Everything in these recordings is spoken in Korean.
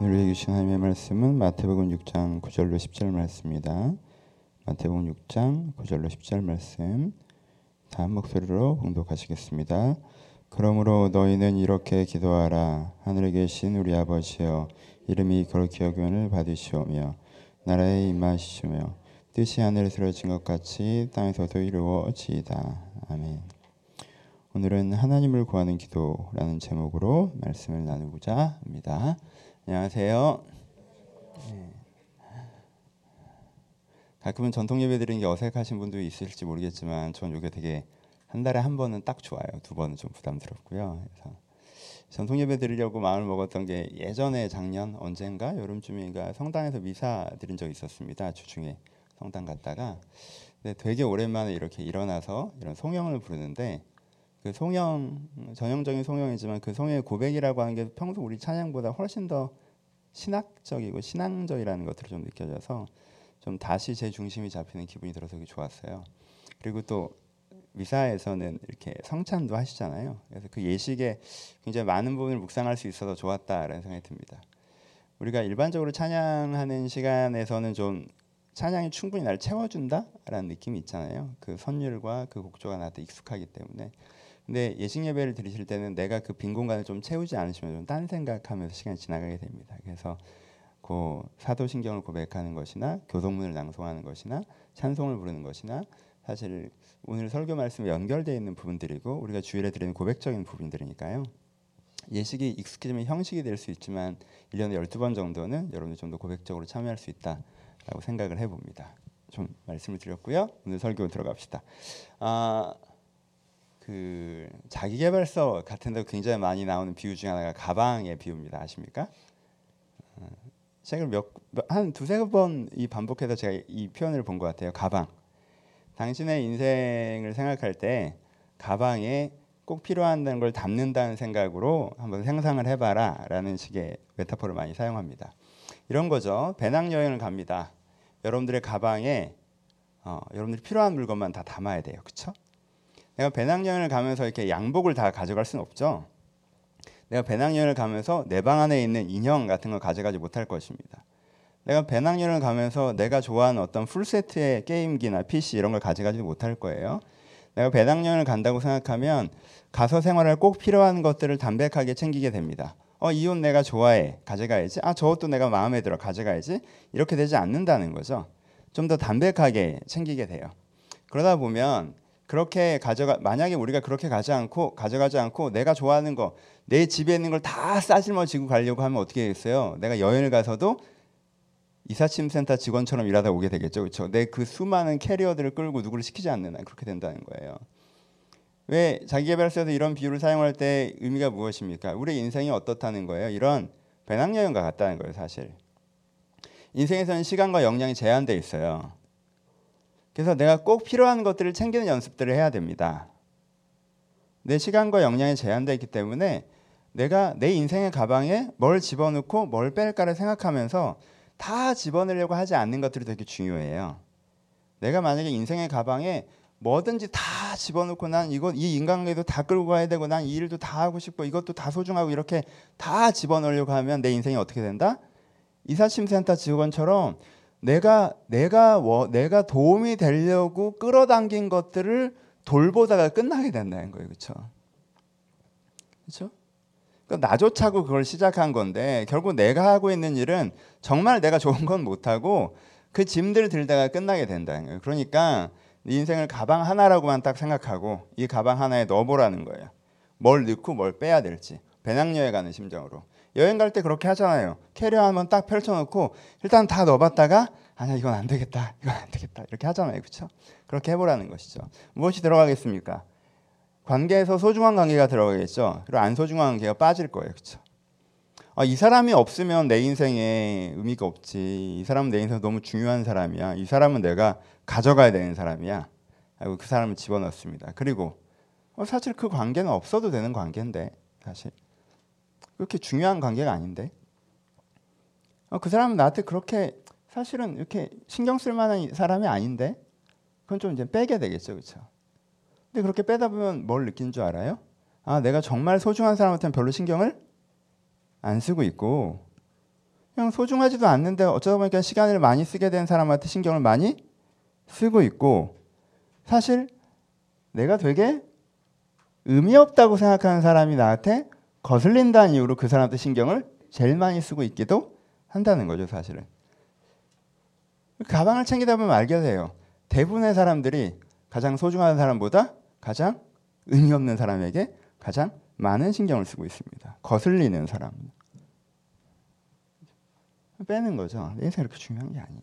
오늘 읽으신 하나님의 말씀은 마태복음 6장 9절로 10절 말씀입니다. 마태복음 6장 9절로 10절 말씀 다음 목소리로 봉독하시겠습니다. 그러므로 너희는 이렇게 기도하라 하늘에 계신 우리 아버지여 이름이 거룩히 여김을 받으시오며 나라에 임하시오며 뜻이 하늘에서 이루어진 것 같이 땅에서도 이루어지이다. 아멘. 오늘은 하나님을 구하는 기도라는 제목으로 말씀을 나누고자 합니다. 안녕하세요. 네. 가끔은 전통 예배 드리는 게 어색하신 분도 있을지 모르겠지만 전 이게 되게 한 달에 한 번은 딱 좋아요. 두 번은 좀 부담스럽고요. 그래서 전통 예배 드리려고 마음을 먹었던 게 예전에 작년 언젠가 여름쯤인가 성당에서 미사 드린 적이 있었습니다. 주중에 성당 갔다가 근데 되게 오랜만에 이렇게 일어나서 이런 송영을 부르는데 그 송영 전형적인 송영이지만 그 송영의 고백이라고 하는 게 평소 우리 찬양보다 훨씬 더 신학적이고 신앙적이라는 것들을 좀 느껴져서 좀 다시 제 중심이 잡히는 기분이 들어서 좋았어요. 그리고 또 미사에서는 이렇게 성찬도 하시잖아요. 그래서 그 예식에 굉장히 많은 부분을 묵상할 수 있어서 좋았다라는 생각이 듭니다. 우리가 일반적으로 찬양하는 시간에서는 좀 찬양이 충분히 날 채워준다라는 느낌이 있잖아요. 그 선율과 그 곡조가 나한테 익숙하기 때문에 근데 예식 예배를 드리실 때는 내가 그 빈 공간을 좀 채우지 않으시면 좀 딴 생각하면서 시간이 지나가게 됩니다. 그래서 그 사도신경을 고백하는 것이나 교동문을 낭송하는 것이나 찬송을 부르는 것이나 사실 오늘 설교 말씀에 연결되어 있는 부분들이고 우리가 주일에 드리는 고백적인 부분들이니까요. 예식이 익숙해지면 형식이 될 수 있지만 1년에 12번 정도는 여러분들 좀더 고백적으로 참여할 수 있다라고 생각을 해봅니다. 좀 말씀을 드렸고요. 오늘 설교 들어갑시다. 아, 그 자기개발서 같은 데 굉장히 많이 나오는 비유 중에 하나가 가방의 비유입니다. 아십니까? 어, 책을 몇한 두세 번 이 반복해서 제가 이 표현을 본 것 같아요. 가방. 당신의 인생을 생각할 때 가방에 꼭 필요한다는 걸 담는다는 생각으로 한번 상상을 해봐라라는 식의 메타포를 많이 사용합니다. 이런 거죠. 배낭 여행을 갑니다. 여러분들의 가방에 어, 여러분들이 필요한 물건만 다 담아야 돼요. 그렇죠? 내가 배낭여행을 가면서 이렇게 양복을 다 가져갈 수는 없죠. 내가 배낭여행을 가면서 내 방 안에 있는 인형 같은 걸 가져가지 못할 것입니다. 내가 배낭여행을 가면서 내가 좋아하는 어떤 풀세트의 게임기나 PC 이런 걸 가져가지 못할 거예요. 내가 배낭여행을 간다고 생각하면 가서 생활할 꼭 필요한 것들을 담백하게 챙기게 됩니다. 어, 이 옷 내가 좋아해. 가져가야지. 아, 저 옷도 내가 마음에 들어. 가져가야지. 이렇게 되지 않는다는 거죠. 좀 더 담백하게 챙기게 돼요. 그러다 보면 그렇게 가져가 만약에 우리가 그렇게 가지 않고 가져가지 않고 내가 좋아하는 거 내 집에 있는 걸 다 싸질머지고 가려고 하면 어떻게 되겠어요? 내가 여행을 가서도 이사침센터 직원처럼 일하다 오게 되겠죠, 그렇죠? 내 그 수많은 캐리어들을 끌고 누구를 시키지 않는 한 그렇게 된다는 거예요. 왜 자기개발서에서 이런 비유를 사용할 때 의미가 무엇입니까? 우리 인생이 어떻다는 거예요? 이런 배낭여행과 같다는 거예요, 사실. 인생에서는 시간과 역량이 제한돼 있어요. 그래서 내가 꼭 필요한 것들을 챙기는 연습들을 해야 됩니다. 내 시간과 역량이 제한되어 있기 때문에 내가 내 인생의 가방에 뭘 집어넣고 뭘 뺄까를 생각하면서 다 집어넣으려고 하지 않는 것들이 되게 중요해요. 내가 만약에 인생의 가방에 뭐든지 다 집어넣고 난 이거 이 인간관계도 다 끌고 가야 되고 난 이 일도 다 하고 싶고 이것도 다 소중하고 이렇게 다 집어넣으려고 하면 내 인생이 어떻게 된다? 이사침센터 직원처럼 내가 내가 워, 내가 도움이 되려고 끌어당긴 것들을 돌보다가 끝나게 된다는 거예요, 그렇죠? 그렇죠? 그러니까 나조차고 그걸 시작한 건데 결국 내가 하고 있는 일은 정말 내가 좋은 건 못하고 그 짐들을 들다가 끝나게 된다는 거예요. 그러니까 네 인생을 가방 하나라고만 딱 생각하고 이 가방 하나에 넣어보라는 거예요. 뭘 넣고 뭘 빼야 될지 배낭여행 가는 심정으로. 여행 갈 때 그렇게 하잖아요. 캐리어 한번 딱 펼쳐놓고 일단 다 넣어봤다가 아니야 이건 안 되겠다 이건 안 되겠다. 이렇게 하잖아요 그렇죠 그렇게 해보라는 것이죠. 무엇이 들어가겠습니까? 관계에서 소중한 관계가 들어가겠죠. 그리고 안 소중한 관계가 빠질 거예요 그렇죠 아, 이 사람이 없으면 내 인생에 의미가 없지. 이 사람은 내 인생 너무 중요한 사람이야. 이 사람은 내가 가져가야 되는 사람이야. 하고 그 사람을 집어넣습니다. 그리고 어, 사실 그 관계는 없어도 되는 관계인데 사실 그렇게 중요한 관계가 아닌데 어, 그 사람은 나한테 그렇게 사실은 이렇게 신경 쓸 만한 사람이 아닌데 그건 좀 이제 빼게 되겠죠, 그렇죠? 근데 그렇게 빼다 보면 뭘 느낀 줄 알아요? 아, 내가 정말 소중한 사람한테는 별로 신경을 안 쓰고 있고 그냥 소중하지도 않는데 어쩌다 보니까 시간을 많이 쓰게 된 사람한테 신경을 많이 쓰고 있고 사실 내가 되게 의미 없다고 생각하는 사람이 나한테 거슬린다는 이유로 그 사람한테 신경을 제일 많이 쓰고 있기도 한다는 거죠, 사실은. 가방을 챙기다 보면 알게 돼요. 대부분의 사람들이 가장 소중한 사람보다 가장 의미 없는 사람에게 가장 많은 신경을 쓰고 있습니다. 거슬리는 사람. 빼는 거죠. 내 인생 그렇게 중요한 게 아니에요.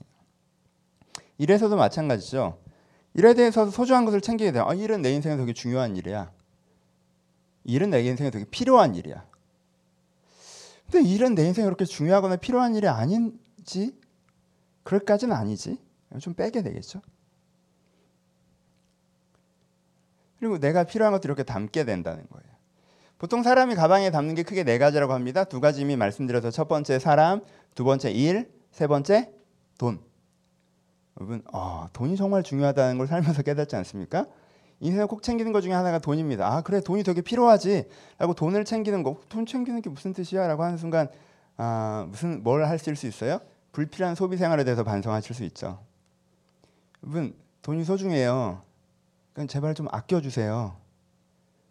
일에서도 마찬가지죠. 일에 대해서 소중한 것을 챙기게 돼요. 아, 일은 내 인생에 되게 중요한 일이야. 일은 내 인생에 되게 필요한 일이야. 근데 일은 내 인생에 그렇게 중요하거나 필요한 일이 아닌지 그럴까지는 아니지. 좀 빼게 되겠죠. 그리고 내가 필요한 것들 이렇게 담게 된다는 거예요. 보통 사람이 가방에 담는 게 크게 네 가지라고 합니다. 두 가지 이미 말씀드려서 첫 번째 사람, 두 번째 일, 세 번째 돈. 여러분, 어, 돈이 정말 중요하다는 걸 살면서 깨닫지 않습니까? 인생을 꼭 챙기는 것 중에 하나가 돈입니다. 아 그래 돈이 되게 필요하지. 라고 돈을 챙기는 거, 돈 챙기는 게 무슨 뜻이야?라고 하는 순간 아 무슨 뭘 하실 수 있어요? 불필요한 소비 생활에 대해서 반성하실 수 있죠. 여러분 돈이 소중해요. 그럼 제발 좀 아껴주세요.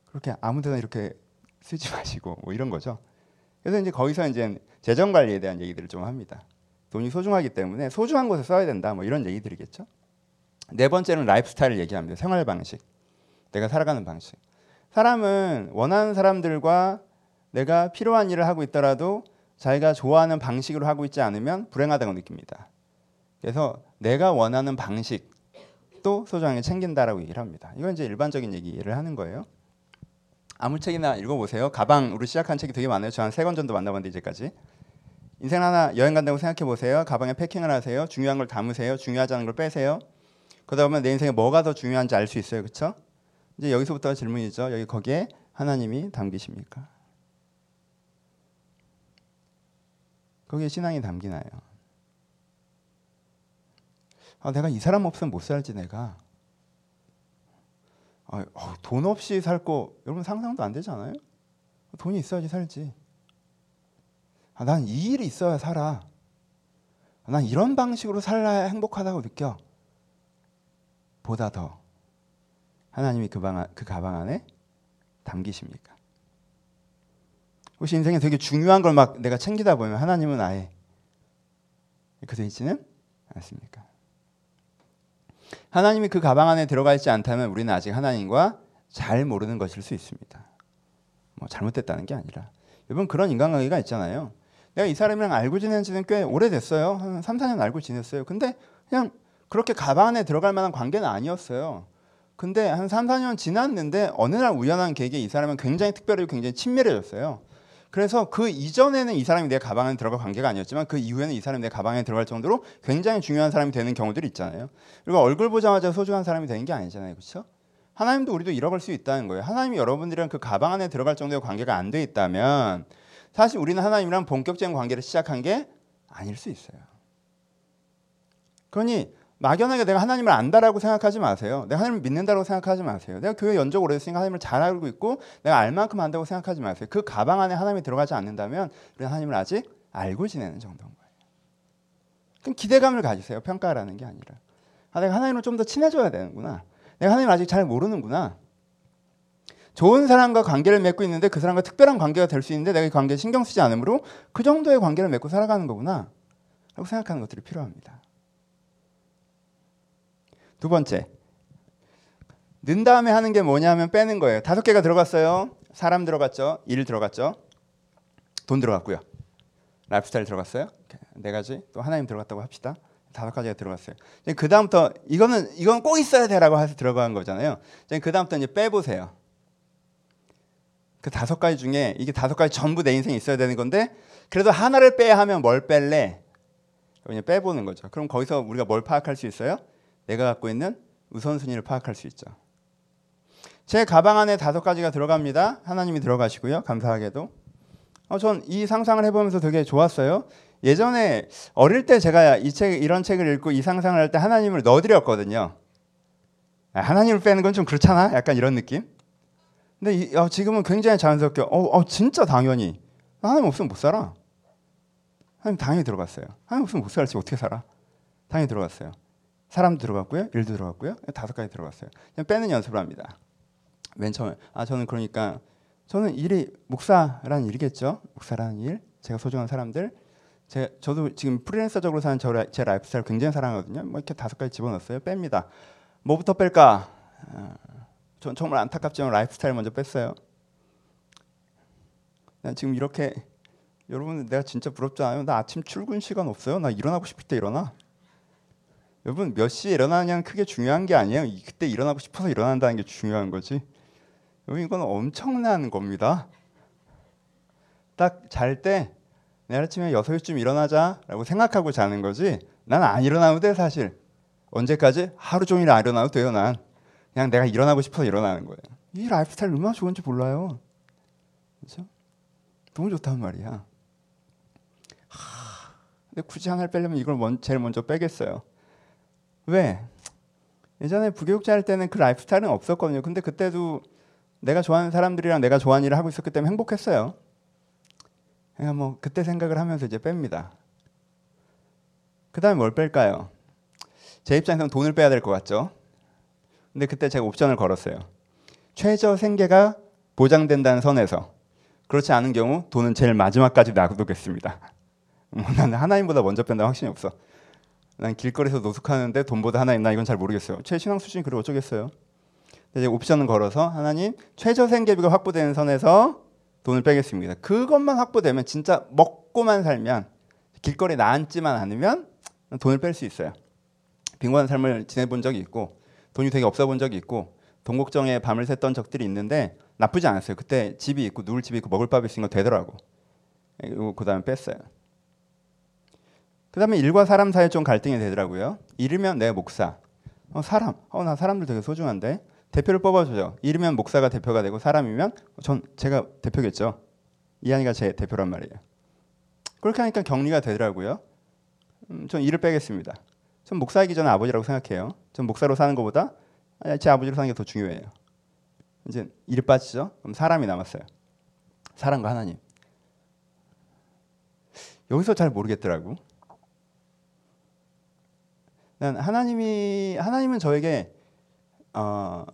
그렇게 아무데나 이렇게 쓰지 마시고 뭐 이런 거죠. 그래서 이제 거기서 이제 재정 관리에 대한 얘기들을 좀 합니다. 돈이 소중하기 때문에 소중한 곳에 써야 된다. 뭐 이런 얘기들이겠죠. 네 번째는 라이프 스타일을 얘기합니다. 생활 방식. 내가 살아가는 방식. 사람은 원하는 사람들과 내가 필요한 일을 하고 있더라도 자기가 좋아하는 방식으로 하고 있지 않으면 불행하다고 느낍니다. 그래서 내가 원하는 방식도 소중하게 챙긴다라고 얘기를 합니다. 이건 이제 일반적인 얘기를 하는 거예요. 아무 책이나 읽어보세요. 가방으로 시작한 책이 되게 많아요. 저 한 세 권 정도 만나봤는데 이제까지. 인생 하나 여행 간다고 생각해 보세요. 가방에 패킹을 하세요. 중요한 걸 담으세요. 중요하지 않은 걸 빼세요. 그러다 보면 내 인생에 뭐가 더 중요한지 알 수 있어요. 그렇죠? 이제 여기서부터 질문이죠. 여기 거기에 하나님이 담기십니까? 거기에 신앙이 담기나요? 아, 내가 이 사람 없으면 못 살지 내가. 아, 어, 돈 없이 살고 여러분 상상도 안 되잖아요. 돈이 있어야지 살지. 아, 난 이 일이 있어야 살아. 난 이런 방식으로 살아야 행복하다고 느껴. 보다 더 하나님이 그, 방, 그 가방 안에 담기십니까? 혹시 인생에 되게 중요한 걸 막 내가 챙기다 보면 하나님은 아예 그돼 있지는 않습니까? 하나님이 그 가방 안에 들어가 있지 않다면 우리는 아직 하나님과 잘 모르는 것일 수 있습니다. 뭐 잘못됐다는 게 아니라 여러분 그런 인간관계가 있잖아요. 내가 이 사람이랑 알고 지낸 지는 꽤 오래됐어요. 한 3, 4년 알고 지냈어요. 근데 그냥 그렇게 가방 안에 들어갈 만한 관계는 아니었어요. 근데 한 3, 4년 지났는데 어느 날 우연한 계기에 이 사람은 굉장히 특별히 굉장히 친밀해졌어요. 그래서 그 이전에는 이 사람이 내 가방에 들어갈 관계가 아니었지만 그 이후에는 이 사람이 내 가방에 들어갈 정도로 굉장히 중요한 사람이 되는 경우들이 있잖아요. 그리고 얼굴 보자마자 소중한 사람이 되는 게 아니잖아요. 그렇죠? 하나님도 우리도 잃어갈 수 있다는 거예요. 하나님이 여러분들이랑 그 가방 안에 들어갈 정도의 관계가 안 돼 있다면 사실 우리는 하나님이랑 본격적인 관계를 시작한 게 아닐 수 있어요. 그러니 막연하게 내가 하나님을 안다라고 생각하지 마세요. 내가 하나님을 믿는다고 생각하지 마세요. 내가 교회 연적 오래 했으니까 하나님을 잘 알고 있고 내가 알 만큼 안다고 생각하지 마세요. 그 가방 안에 하나님이 들어가지 않는다면 우리는 하나님을 아직 알고 지내는 정도인 거예요. 그럼 기대감을 가지세요. 평가라는 게 아니라. 아, 내가 하나님을 좀 더 친해져야 되는구나. 내가 하나님을 아직 잘 모르는구나. 좋은 사람과 관계를 맺고 있는데 그 사람과 특별한 관계가 될 수 있는데 내가 이 관계에 신경 쓰지 않으므로 그 정도의 관계를 맺고 살아가는 거구나. 라고 생각하는 것들이 필요합니다. 두 번째. 는 다음에 하는 게 뭐냐면 빼는 거예요. 다섯 개가 들어갔어요. 사람 들어갔죠. 일 들어갔죠. 돈 들어갔고요. 라이프스타일 들어갔어요. 네 가지. 또 하나님 들어갔다고 합시다. 다섯 가지가 들어갔어요. 그 다음부터 이거는 이건 꼭 있어야 돼라고 해서 들어간 거잖아요. 그 다음부터 이제 빼보세요. 그 다섯 가지 중에 이게 다섯 가지 전부 내 인생에 있어야 되는 건데 그래도 하나를 빼야 하면 뭘 뺄래? 그냥 빼보는 거죠. 그럼 거기서 우리가 뭘 파악할 수 있어요? 내가 갖고 있는 우선순위를 파악할 수 있죠. 제 가방 안에 다섯 가지가 들어갑니다. 하나님이 들어가시고요. 감사하게도. 어, 전 이 상상을 해보면서 되게 좋았어요. 예전에 어릴 때 제가 이 책, 이런 책을 읽고 이 상상을 할 때 하나님을 넣어드렸거든요. 아, 하나님을 빼는 건 좀 그렇잖아? 약간 이런 느낌? 근데 이, 어, 지금은 굉장히 자연스럽게, 어, 어, 진짜 당연히. 하나님 없으면 못 살아. 하나님 당연히 들어갔어요. 하나님 없으면 못 살지 어떻게 살아? 당연히 들어갔어요. 사람도 들어갔고요, 일도 들어갔고요, 다섯 가지 들어갔어요. 그냥 빼는 연습을 합니다. 맨 처음에 아 저는 그러니까 저는 일이 목사라는 일이겠죠. 목사라는 일, 제가 소중한 사람들. 제 저도 지금 프리랜서적으로 사는 저, 제 라이프스타일 굉장히 사랑하거든요. 뭐 이렇게 다섯 가지 집어넣었어요. 뺍니다. 뭐부터 뺄까? 아, 전 정말 안타깝지만 라이프스타일 먼저 뺐어요. 난 지금 이렇게 여러분 내가 진짜 부럽지 않아요? 나 아침 출근 시간 없어요. 나 일어나고 싶을 때 일어나. 여러분 몇 시에 일어나냐는 크게 중요한 게 아니에요. 그때 일어나고 싶어서 일어난다는 게 중요한 거지. 여러분 이건 엄청난 겁니다. 딱 잘 때 내일 아침에 6시쯤 일어나자라고 생각하고 자는 거지. 난 안 일어나도 돼 사실. 언제까지? 하루 종일 안 일어나도 돼요 난. 그냥 내가 일어나고 싶어서 일어나는 거예요. 이 라이프스타일 얼마나 좋은지 몰라요. 그렇죠? 너무 좋단 말이야. 하, 근데 굳이 하나를 빼려면 이걸 먼, 제일 먼저 빼겠어요. 왜? 예전에 부교육자 할 때는 그 라이프스타일은 없었거든요. 근데 그때도 내가 좋아하는 사람들이랑 내가 좋아하는 일을 하고 있었기 때문에 행복했어요. 그러니까 뭐 그때 생각을 하면서 이제 뺍니다. 그 다음에 뭘 뺄까요? 제 입장에서는 돈을 빼야 될 것 같죠. 근데 그때 제가 옵션을 걸었어요. 최저 생계가 보장된다는 선에서 그렇지 않은 경우 돈은 제일 마지막까지 놔두겠습니다. 뭐 나는 하나님보다 먼저 뺀다 확신이 없어. 난 길거리에서 노숙하는데 돈보다 하나님 나 이건 잘 모르겠어요. 최신앙 수준이 그래 어쩌겠어요. 이제 옵션을 걸어서 하나님 최저 생계비가 확보되는 선에서 돈을 빼겠습니다. 그것만 확보되면 진짜 먹고만 살면 길거리에 나앉지만 않으면 돈을 뺄 수 있어요. 빈곤한 삶을 지내본 적이 있고 돈이 되게 없어 본 적이 있고 돈 걱정에 밤을 샜던 적들이 있는데 나쁘지 않았어요. 그때 집이 있고 누울 집이 있고 먹을 밥이 있으니까 되더라고. 그리고 그다음에 뺐어요. 그 다음에 일과 사람 사이에 좀 갈등이 되더라고요. 이르면 내 목사, 어, 사람, 어, 나 사람들 되게 소중한데 대표를 뽑아주죠. 이르면 목사가 대표가 되고 사람이면 전 제가 대표겠죠. 이한이가 제 대표란 말이에요. 그렇게 하니까 격리가 되더라고요. 음, 전 일을 빼겠습니다. 전 목사이기 전에 아버지라고 생각해요. 전 목사로 사는 것보다 제 아버지로 사는 게 더 중요해요. 이제 일 빠지죠. 그럼 사람이 남았어요. 사람과 하나님. 여기서 잘 모르겠더라고. 난 하나님이 하나님은 저에게 어,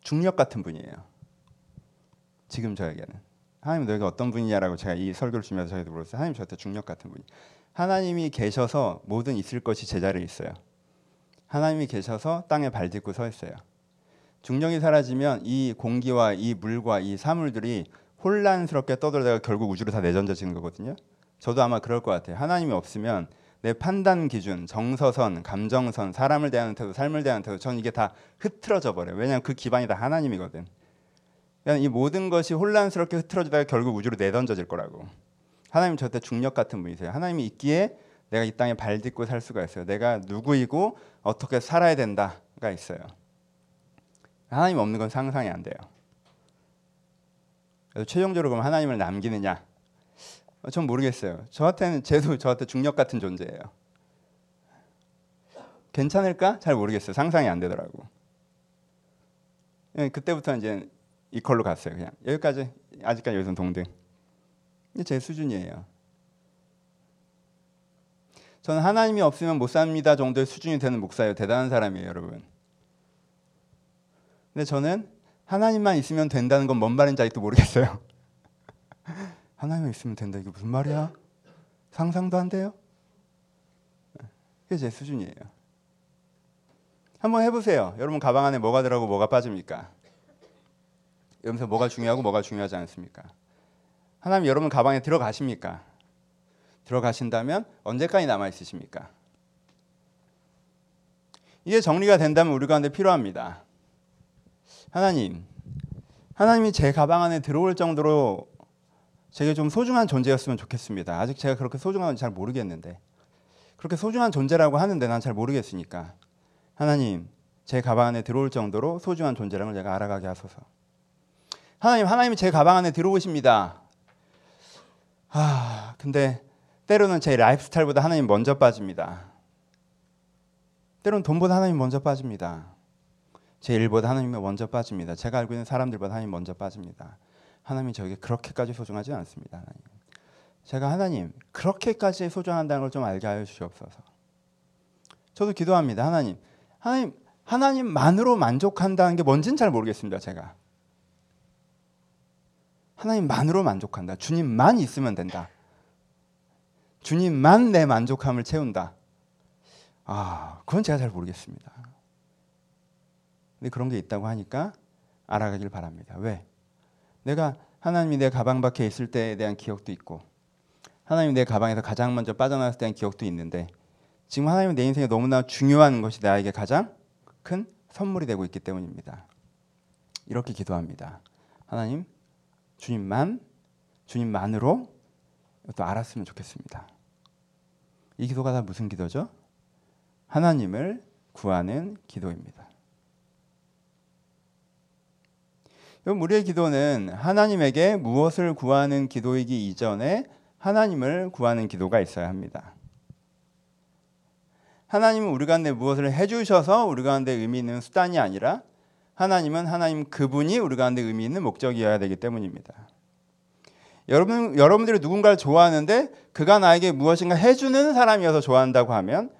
중력 같은 분이에요. 지금 저에게는 하나님 너희가 어떤 분이냐라고 제가 이 설교를 주면서 저희도 물었어요. 하나님 저한테 중력 같은 분이. 하나님이 계셔서 모든 있을 것이 제자리에 있어요. 하나님이 계셔서 땅에 발 딛고 서 있어요. 중력이 사라지면 이 공기와 이 물과 이 사물들이 혼란스럽게 떠돌다가 결국 우주로 다 내던져지는 거거든요. 저도 아마 그럴 것 같아요. 하나님이 없으면 내 판단 기준, 정서선, 감정선, 사람을 대하는 태도, 삶을 대하는 태도, 전 이게 다 흐트러져 버려요. 왜냐하면 그 기반이 다 하나님이거든. 그러니까 이 모든 것이 혼란스럽게 흐트러지다가 결국 우주로 내던져질 거라고. 하나님 저한테 중력 같은 분이세요. 하나님이 있기에 내가 이 땅에 발 딛고 살 수가 있어요. 내가 누구이고 어떻게 살아야 된다가 있어요. 하나님 없는 건 상상이 안 돼요. 그래서 최종적으로 그럼 하나님을 남기느냐? 전 모르겠어요. 저한테는 쟤도 저한테 중력 같은 존재예요. 괜찮을까? 잘 모르겠어요. 상상이 안 되더라고. 예, 그때부터 이제 이 걸로 갔어요. 그냥 여기까지 아직까지 여기서 동등. 제 수준이에요. 저는 하나님이 없으면 못 삽니다 정도의 수준이 되는 목사예요. 대단한 사람이에요, 여러분. 근데 저는 하나님만 있으면 된다는 건 뭔 말인지 아직도 모르겠어요. 하나님만 있으면 된다. 이게 무슨 말이야? 상상도 안 돼요? 그게 제 수준이에요. 한번 해보세요. 여러분 가방 안에 뭐가 들어가고 뭐가 빠집니까? 여기서 뭐가 중요하고 뭐가 중요하지 않습니까? 하나님 여러분 가방에 들어가십니까? 들어가신다면 언제까지 남아 있으십니까? 이게 정리가 된다면 우리 가운데 필요합니다. 하나님, 하나님이 제 가방 안에 들어올 정도로 제게 좀 소중한 존재였으면 좋겠습니다. 아직 제가 그렇게 소중한지 잘 모르겠는데 그렇게 소중한 존재라고 하는데 난 잘 모르겠으니까 하나님 제 가방 안에 들어올 정도로 소중한 존재라는 걸 제가 알아가게 하소서. 하나님, 하나님이 제 가방 안에 들어오십니다. 아, 근데 때로는 제 라이프스타일보다 하나님 먼저 빠집니다. 때로는 돈보다 하나님 먼저 빠집니다. 제 일보다 하나님이 먼저 빠집니다. 제가 알고 있는 사람들보다 하나님 먼저 빠집니다. 하나님이 저에게 그렇게까지 소중하지 않습니다. 하나님. 제가 하나님 그렇게까지 소중한다는 걸 좀 알게 하여 주시옵소서. 저도 기도합니다. 하나님, 하나님, 하나님만으로 만족한다는 게 뭔지는 잘 모르겠습니다. 제가 하나님만으로 만족한다. 주님만 있으면 된다. 주님만 내 만족함을 채운다. 아, 그건 제가 잘 모르겠습니다. 근데 그런 게 있다고 하니까 알아가길 바랍니다. 왜? 내가 하나님이 내 가방 밖에 있을 때에 대한 기억도 있고 하나님 내 가방에서 가장 먼저 빠져나왔을 때의 기억도 있는데 지금 하나님은 내 인생에 너무나 중요한 것이 나에게 가장 큰 선물이 되고 있기 때문입니다. 이렇게 기도합니다. 하나님, 주님만, 주님만으로 또 알았으면 좋겠습니다. 이 기도가 다 무슨 기도죠? 하나님을 구하는 기도입니다. 우리의 기도는 하나님에게 무엇을 구하는 기도이기 이전에 하나님을 구하는 기도가 있어야 합니다. 하나님은 우리 가운데 무엇을 해주셔서 우리 가운데 의미 있는 수단이 아니라 하나님은 하나님 그분이 우리 가운데 의미 있는 목적이어야 되기 때문입니다. 여러분 여러분들이 누군가를 좋아하는데 그가 나에게 무엇인가 해주는 사람이어서 좋아한다고 하면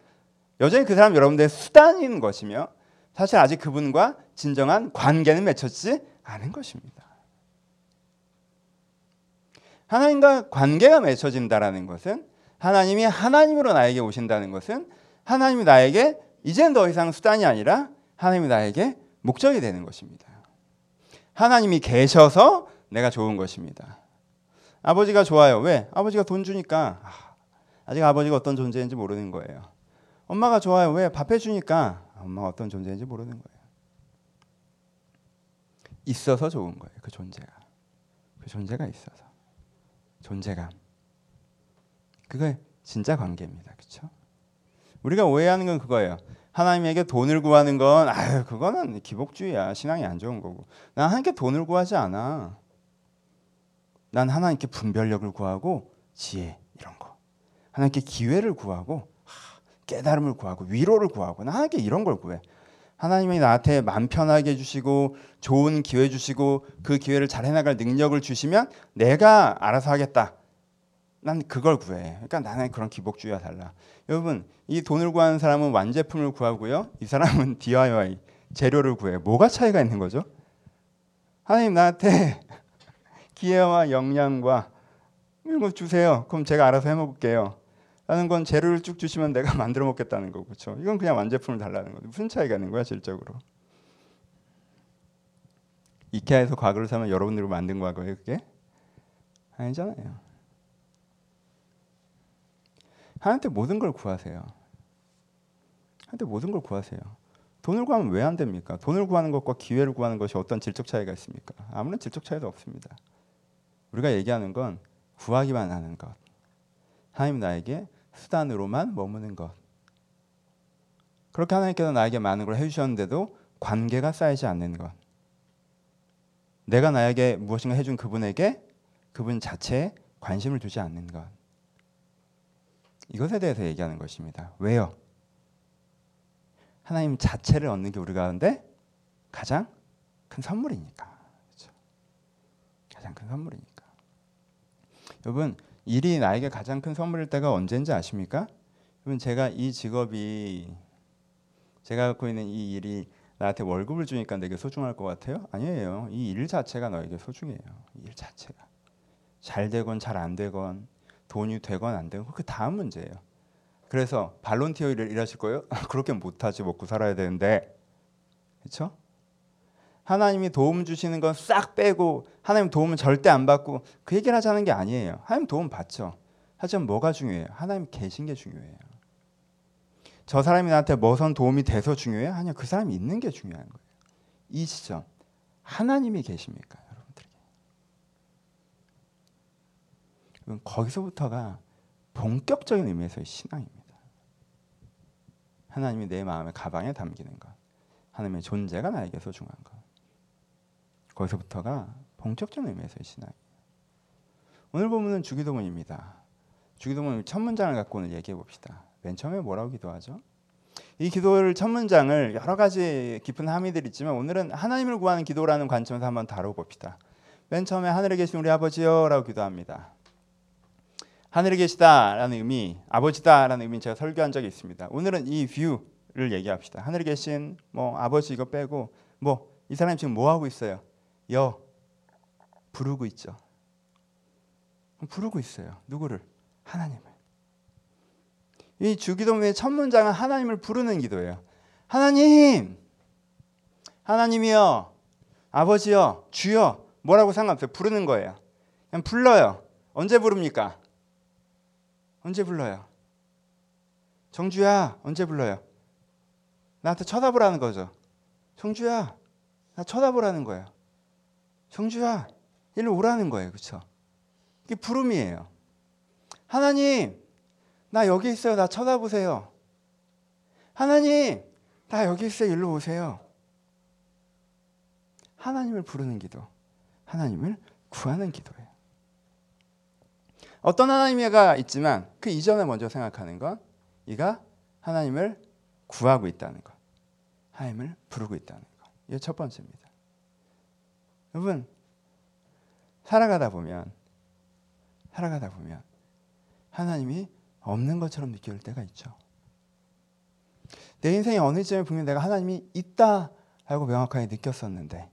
여전히 그 사람 여러분들의 수단인 것이며 사실 아직 그분과 진정한 관계는 맺혔지 않은 것입니다. 하나님과 관계가 맺혀진다라는 것은 하나님이 하나님으로 나에게 오신다는 것은 하나님이 나에게 이젠 더 이상 수단이 아니라 하나님이 나에게 목적이 되는 것입니다. 하나님이 계셔서 내가 좋은 것입니다. 아버지가 좋아요. 왜? 아버지가 돈 주니까 아, 아직 아버지가 어떤 존재인지 모르는 거예요. 엄마가 좋아요. 왜? 밥 해 주니까 엄마가 어떤 존재인지 모르는 거예요. 있어서 좋은 거예요. 그 존재가. 그 존재가 있어서. 존재감. 그게 진짜 관계입니다. 그렇죠? 우리가 오해하는 건 그거예요. 하나님에게 돈을 구하는 건 아유 그거는 기복주의야 신앙이 안 좋은 거고 난 하나님께 돈을 구하지 않아 난 하나님께 분별력을 구하고 지혜 이런 거 하나님께 기회를 구하고 깨달음을 구하고 위로를 구하고 난 하나님께 이런 걸 구해 하나님이 나한테 마음 편하게 해주시고 좋은 기회 주시고 그 기회를 잘 해나갈 능력을 주시면 내가 알아서 하겠다 난 그걸 구해. 그러니까 나는 그런 기복주의와 달라. 여러분, 이 돈을 구하는 사람은 완제품을 구하고요. 이 사람은 DIY 재료를 구해. 뭐가 차이가 있는 거죠? 하나님 나한테 기회와 역량과 이런 거 주세요. 그럼 제가 알아서 해 먹을게요. 라는 건 재료를 쭉 주시면 내가 만들어 먹겠다는 거고 그렇죠? 이건 그냥 완제품을 달라는 거죠. 무슨 차이가 있는 거야, 실적으로? 이케아에서 과거를 사면 여러분들이 만든 과거예요, 그게? 아니잖아요. 하나님한테 모든 걸 구하세요. 하나님한테 모든 걸 구하세요. 돈을 구하면 왜 안 됩니까? 돈을 구하는 것과 기회를 구하는 것이 어떤 질적 차이가 있습니까? 아무런 질적 차이도 없습니다. 우리가 얘기하는 건 구하기만 하는 것. 하나님 나에게 수단으로만 머무는 것. 그렇게 하나님께서 나에게 많은 걸 해주셨는데도 관계가 쌓이지 않는 것. 내가 나에게 무엇인가 해준 그분에게 그분 자체에 관심을 두지 않는 것. 이것에 대해서 얘기하는 것입니다. 왜요? 하나님 자체를 얻는 게 우리 가운데 가장 큰 선물이니까. 그렇죠? 가장 큰 선물이니까. 여러분, 일이 나에게 가장 큰 선물일 때가 언제인지 아십니까? 여러분, 제가 이 직업이 제가 갖고 있는 이 일이 나한테 월급을 주니까 내게 소중할 것 같아요? 아니에요. 이 일 자체가 너에게 소중해요. 일 자체가. 잘 되건 잘 안 되건 돈이 되건 안 되건 그 다음 문제예요. 그래서 발론티어 일을 일하실 거예요? 그렇게 못하지 먹고 살아야 되는데 그렇죠? 하나님이 도움 주시는 건 싹 빼고 하나님 도움은 절대 안 받고 그 얘기를 하자는 게 아니에요. 하나님 도움 받죠. 하지만 뭐가 중요해요? 하나님 계신 게 중요해요. 저 사람이 나한테 뭐선 도움이 돼서 중요해요? 아니요. 그 사람이 있는 게 중요한 거예요. 이 시점. 하나님이 계십니까? 거기서부터가 본격적인 의미에서의 신앙입니다. 하나님이 내 마음의 가방에 담기는 것, 하나님의 존재가 나에게 소중한 것. 거기서부터가 본격적인 의미에서의 신앙이에요. 오늘 보면은 주기도문입니다. 주기도문 첫 문장을 갖고 오늘 얘기해 봅시다. 맨 처음에 뭐라고 기도하죠? 이 기도를 첫 문장을 여러 가지 깊은 함의들이 있지만 오늘은 하나님을 구하는 기도라는 관점에서 한번 다뤄봅시다. 맨 처음에 하늘에 계신 우리 아버지여라고 기도합니다. 하늘에 계시다라는 의미, 아버지다라는 의미 제가 설교한 적이 있습니다. 오늘은 이 뷰를 얘기합시다. 하늘에 계신 뭐 아버지 이거 빼고 뭐 이 사람이 지금 뭐 하고 있어요? 여 부르고 있죠. 부르고 있어요. 누구를? 하나님을. 이 주기도문의 첫 문장은 하나님을 부르는 기도예요. 하나님, 하나님이여, 아버지여, 주여, 뭐라고 상관없어요. 부르는 거예요. 그냥 불러요. 언제 부릅니까? 언제 불러요? 정주야, 언제 불러요? 나한테 쳐다보라는 거죠. 정주야, 나 쳐다보라는 거예요. 정주야, 일로 오라는 거예요. 그렇죠? 이게 부름이에요. 하나님, 나 여기 있어요. 나 쳐다보세요. 하나님, 나 여기 있어요. 일로 오세요. 하나님을 부르는 기도. 하나님을 구하는 기도예요. 어떤 하나님이가 있지만 그 이전에 먼저 생각하는 건 이가 하나님을 구하고 있다는 것. 하나님을 부르고 있다는 것. 이게 첫 번째입니다. 여러분 살아가다 보면 살아가다 보면 하나님이 없는 것처럼 느낄 때가 있죠. 내 인생의 어느 시점에 분명 내가 하나님이 있다 라고 명확하게 느꼈었는데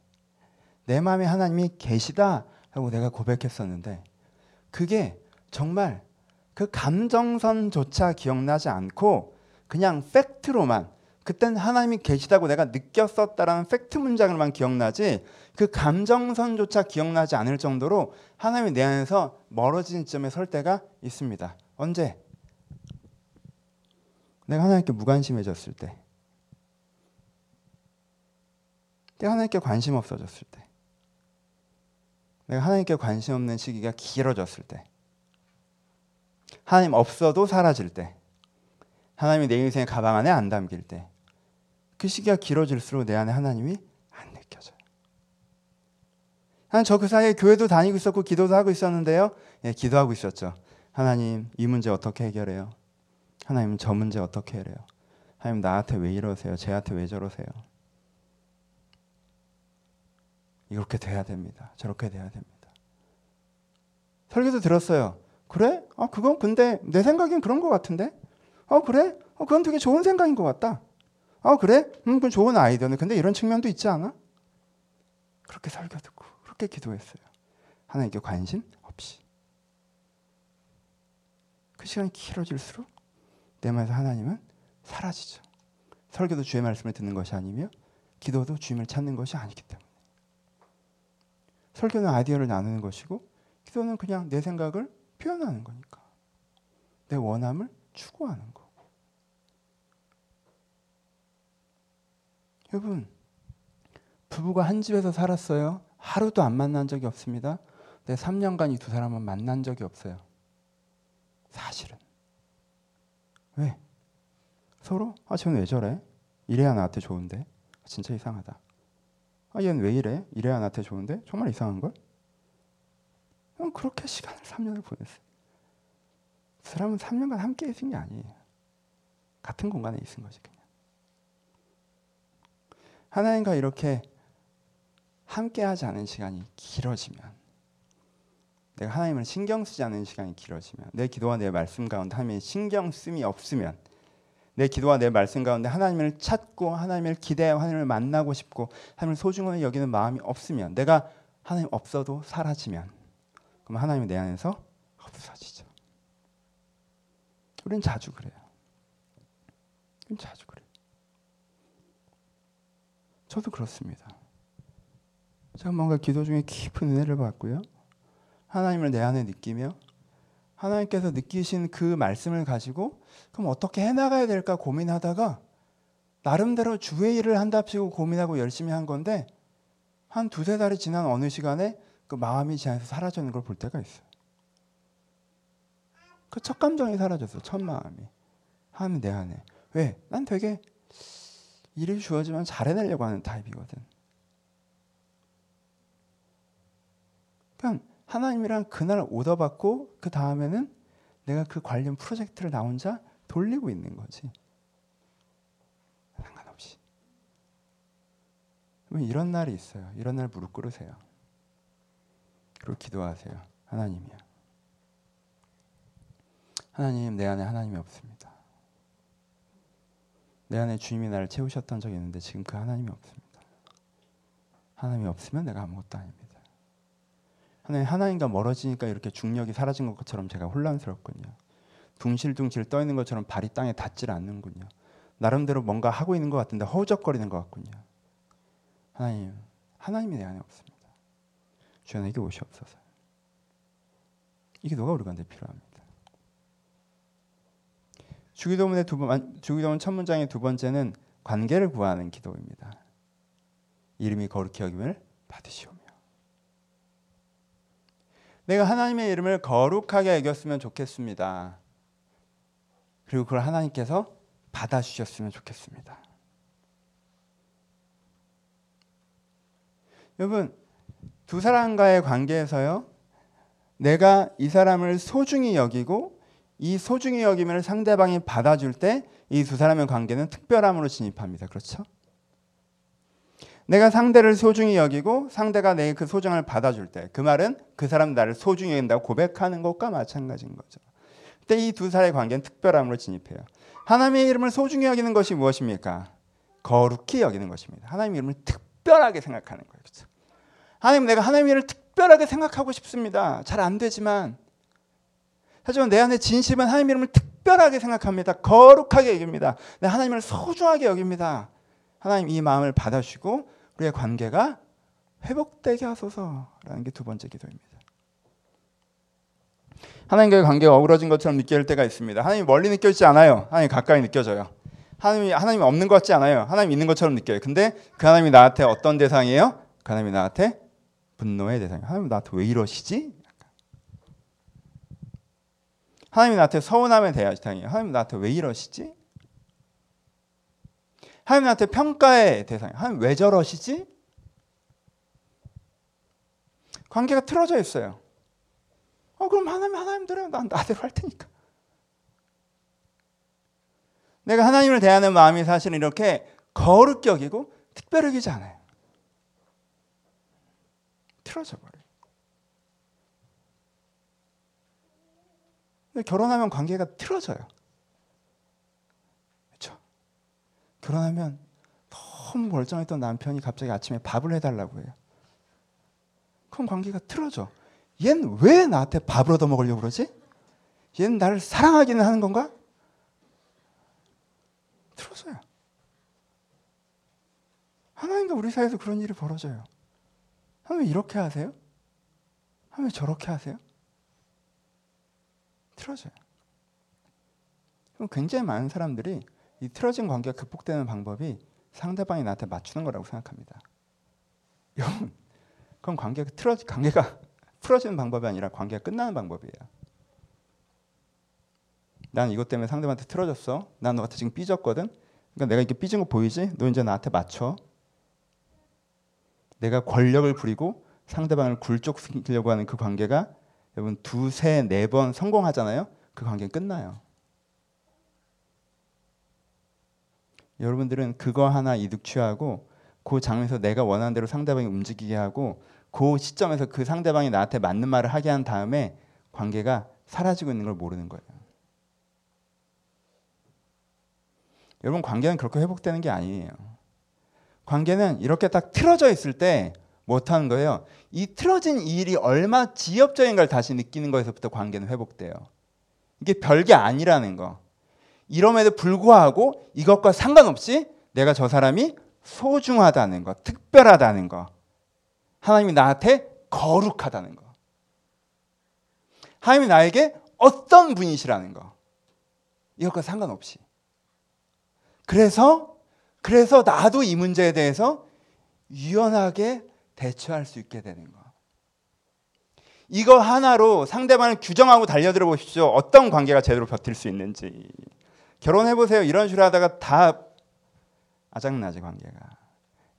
내 마음에 하나님이 계시다 라고 내가 고백했었는데 그게 정말 그 감정선조차 기억나지 않고 그냥 팩트로만 그땐 하나님이 계시다고 내가 느꼈었다라는 팩트 문장으로만 기억나지 그 감정선조차 기억나지 않을 정도로 하나님이 내 안에서 멀어진 점에 설 때가 있습니다. 언제? 내가 하나님께 무관심해졌을 때. 내가 하나님께 관심 없어졌을 때. 내가 하나님께 관심 없는 시기가 길어졌을 때. 하나님 없어도 사라질 때. 하나님이 내 인생의 가방 안에 안 담길 때. 그 시기가 길어질수록 내 안에 하나님이 안 느껴져요. 저그 사이에 교회도 다니고 있었고 기도도 하고 있었는데요. 예, 기도하고 있었죠. 하나님 이 문제 어떻게 해결해요? 하나님 저 문제 어떻게 해요? 하나님 나한테 왜 이러세요? 쟤한테 왜 저러세요? 이렇게 돼야 됩니다. 저렇게 돼야 됩니다. 설교도 들었어요. 그래? 아 그건 근데 내 생각엔 그런 것 같은데? 어 그래? 어 그건 되게 좋은 생각인 것 같다. 아 그래? 음 그건 좋은 아이디어네. 근데 이런 측면도 있지 않아? 그렇게 설교 듣고 그렇게 기도했어요. 하나님께 관심 없이. 그 시간이 길어질수록 내 마음에서 하나님은 사라지죠. 설교도 주의 말씀을 듣는 것이 아니며 기도도 주님을 찾는 것이 아니기 때문에. 설교는 아이디어를 나누는 것이고 기도는 그냥 내 생각을 표현하는 거니까. 내 원함을 추구하는 거. 여러분, 부부가 한 집에서 살았어요. 하루도 안 만난 적이 없습니다. 내 3년간 이 두 사람은 만난 적이 없어요. 사실은. 왜? 서로? 아, 쟤는 왜 저래? 이래야 나한테 좋은데? 진짜 이상하다. 아, 얘는 왜 이래? 이래야 나한테 좋은데? 정말 이상한 걸? 그럼 그렇게 시간을 3년을 보냈어요. 그 사람은 3년간 함께 있은 게 아니에요. 같은 공간에 있은 거지, 그냥. 하나님과 이렇게 함께 하지 않은 시간이 길어지면 내가 하나님을 신경 쓰지 않는 시간이 길어지면 내 기도와 내 말씀 가운데 하나님의 신경 씀이 없으면 내 기도와 내 말씀 가운데 하나님을 찾고 하나님을 기대하고 하나님을 만나고 싶고 하나님을 소중하게 여기는 마음이 없으면 내가 하나님 없어도 사라지면 그럼 하나님이 내 안에서 없어지죠. 우리는 자주 그래요. 자주. 저도 그렇습니다. 제가 뭔가 기도 중에 깊은 은혜를 받고요. 하나님을 내 안에 느끼며 하나님께서 느끼신 그 말씀을 가지고 그럼 어떻게 해나가야 될까 고민하다가 나름대로 주의 일을 한답시고 고민하고 열심히 한 건데 한 두세 달이 지난 어느 시간에 그 마음이 제 안에서 사라지는 걸 볼 때가 있어요. 그 첫 감정이 사라졌어. 첫 마음이. 하나님 내 안에. 왜? 난 되게 일이 주어지면 잘해내려고 하는 타입이거든. 그냥 하나님이랑 그날 오더 받고 그 다음에는 내가 그 관련 프로젝트를 나 혼자 돌리고 있는 거지. 상관없이. 이런 날이 있어요. 이런 날 무릎 꿇으세요. 그리고 기도하세요. 하나님이야. 하나님 내 안에 하나님이 없습니다. 내 안에 주님이 나를 채우셨던 적이 있는데 지금 그 하나님이 없습니다. 하나님이 없으면 내가 아무것도 아닙니다. 하나님 하나님과 멀어지니까 이렇게 중력이 사라진 것처럼 제가 혼란스럽군요. 둥실둥실 떠 있는 것처럼 발이 땅에 닿질 않는군요. 나름대로 뭔가 하고 있는 것 같은데 허우적거리는 것 같군요. 하나님, 하나님이 내 안에 없습니다. 주연에게 오시옵소서. 이게 너가 우리 가운데 필요합니다. 주기도문의 두 번, 주기도문 첫 문장의 두 번째는 관계를 구하는 기도입니다. 이름이 거룩히 여김을 받으시오며. 내가 하나님의 이름을 거룩하게 여겼으면 좋겠습니다. 그리고 그걸 하나님께서 받아주셨으면 좋겠습니다. 여러분, 두 사람과의 관계에서요, 내가 이 사람을 소중히 여기고 이 소중히 여기면 상대방이 받아줄 때 이 두 사람의 관계는 특별함으로 진입합니다. 그렇죠? 내가 상대를 소중히 여기고 상대가 내 그 소중함을 받아줄 때 그 말은 그 사람 나를 소중히 여긴다고 고백하는 것과 마찬가지인 거죠. 그때 이 두 사람의 관계는 특별함으로 진입해요. 하나님의 이름을 소중히 여기는 것이 무엇입니까? 거룩히 여기는 것입니다. 하나님의 이름을 특별하게 생각하는 거예요. 그렇죠? 하나님 내가 하나님의 이름을 특별하게 생각하고 싶습니다. 잘 안 되지만 하지만 내 안에 진심은 하나님 이름을 특별하게 생각합니다. 거룩하게 여깁니다. 내 하나님을 소중하게 여깁니다. 하나님 이 마음을 받아주시고 우리의 관계가 회복되게 하소서라는 게 두 번째 기도입니다. 하나님과의 관계가 어그러진 것처럼 느낄 때가 있습니다. 하나님 멀리 느껴지지 않아요. 하나님 가까이 느껴져요. 하나님이 하나님이 없는 것 같지 않아요. 하나님 있는 것처럼 느껴요. 근데 그 하나님이 나한테 어떤 대상이에요? 그 하나님이 나한테 분노의 대상이에요. 하나님 나한테 왜 이러시지? 하나님이 나한테 서운함의 대상이에요. 하나님 나한테 왜 이러시지? 하나님 나한테 평가의 대상이에요. 하나님 왜 저러시지? 관계가 틀어져 있어요. 어 그럼 하나님 하나님대로 난 나대로 할 테니까. 내가 하나님을 대하는 마음이 사실은 이렇게 거룩 여기고 특별히 여기지 않아요. 틀어져 버려요. 결혼하면 관계가 틀어져요. 그렇죠? 결혼하면 너무 멀쩡했던 남편이 갑자기 아침에 밥을 해달라고 해요. 그럼 관계가 틀어져. 얜 왜 나한테 밥을 얻어 먹으려고 그러지? 얜 나를 사랑하기는 하는 건가? 틀어져요. 하나님과 우리 사이에서 그런 일이 벌어져요. 하나님 이렇게 하세요? 하나님 저렇게 하세요? 틀어져요. 굉장히 많은 사람들이 이 틀어진 관계가 극복되는 방법이 상대방이 나한테 맞추는 거라고 생각합니다. 여러분, 그건 관계가 틀어지 관계가 풀어지는 방법이 아니라 관계가 끝나는 방법이에요. 난 이것 때문에 상대방한테 틀어졌어. 난 너한테 지금 삐졌거든. 그러니까 내가 이렇게 삐진 거 보이지? 너 이제 나한테 맞춰. 내가 권력을 부리고 상대방을 굴욕시키려고 하는 그 관계가 여러분 두세 네 번 성공하잖아요. 그 관계는 끝나요. 여러분들은 그거 하나 이득 취하고 그 장면에서 내가 원하는 대로 상대방이 움직이게 하고 그 시점에서 그 상대방이 나한테 맞는 말을 하게 한 다음에 관계가 사라지고 있는 걸 모르는 거예요. 여러분 관계는 그렇게 회복되는 게 아니에요. 관계는 이렇게 딱 틀어져 있을 때 못하는 거예요. 이 틀어진 일이 얼마 지엽적인 걸 다시 느끼는 거에서부터 관계는 회복돼요. 이게 별게 아니라는 거. 이럼에도 불구하고 이것과 상관없이 내가 저 사람이 소중하다는 거, 특별하다는 거. 하나님이 나한테 거룩하다는 거. 하나님이 나에게 어떤 분이시라는 거. 이것과 상관없이. 그래서 그래서 나도 이 문제에 대해서 유연하게 대처할 수 있게 되는 거. 이거 하나로 상대방을 규정하고 달려들어 보십시오. 어떤 관계가 제대로 버틸 수 있는지. 결혼해 보세요. 이런 식으로 하다가 다 아작나지 관계가.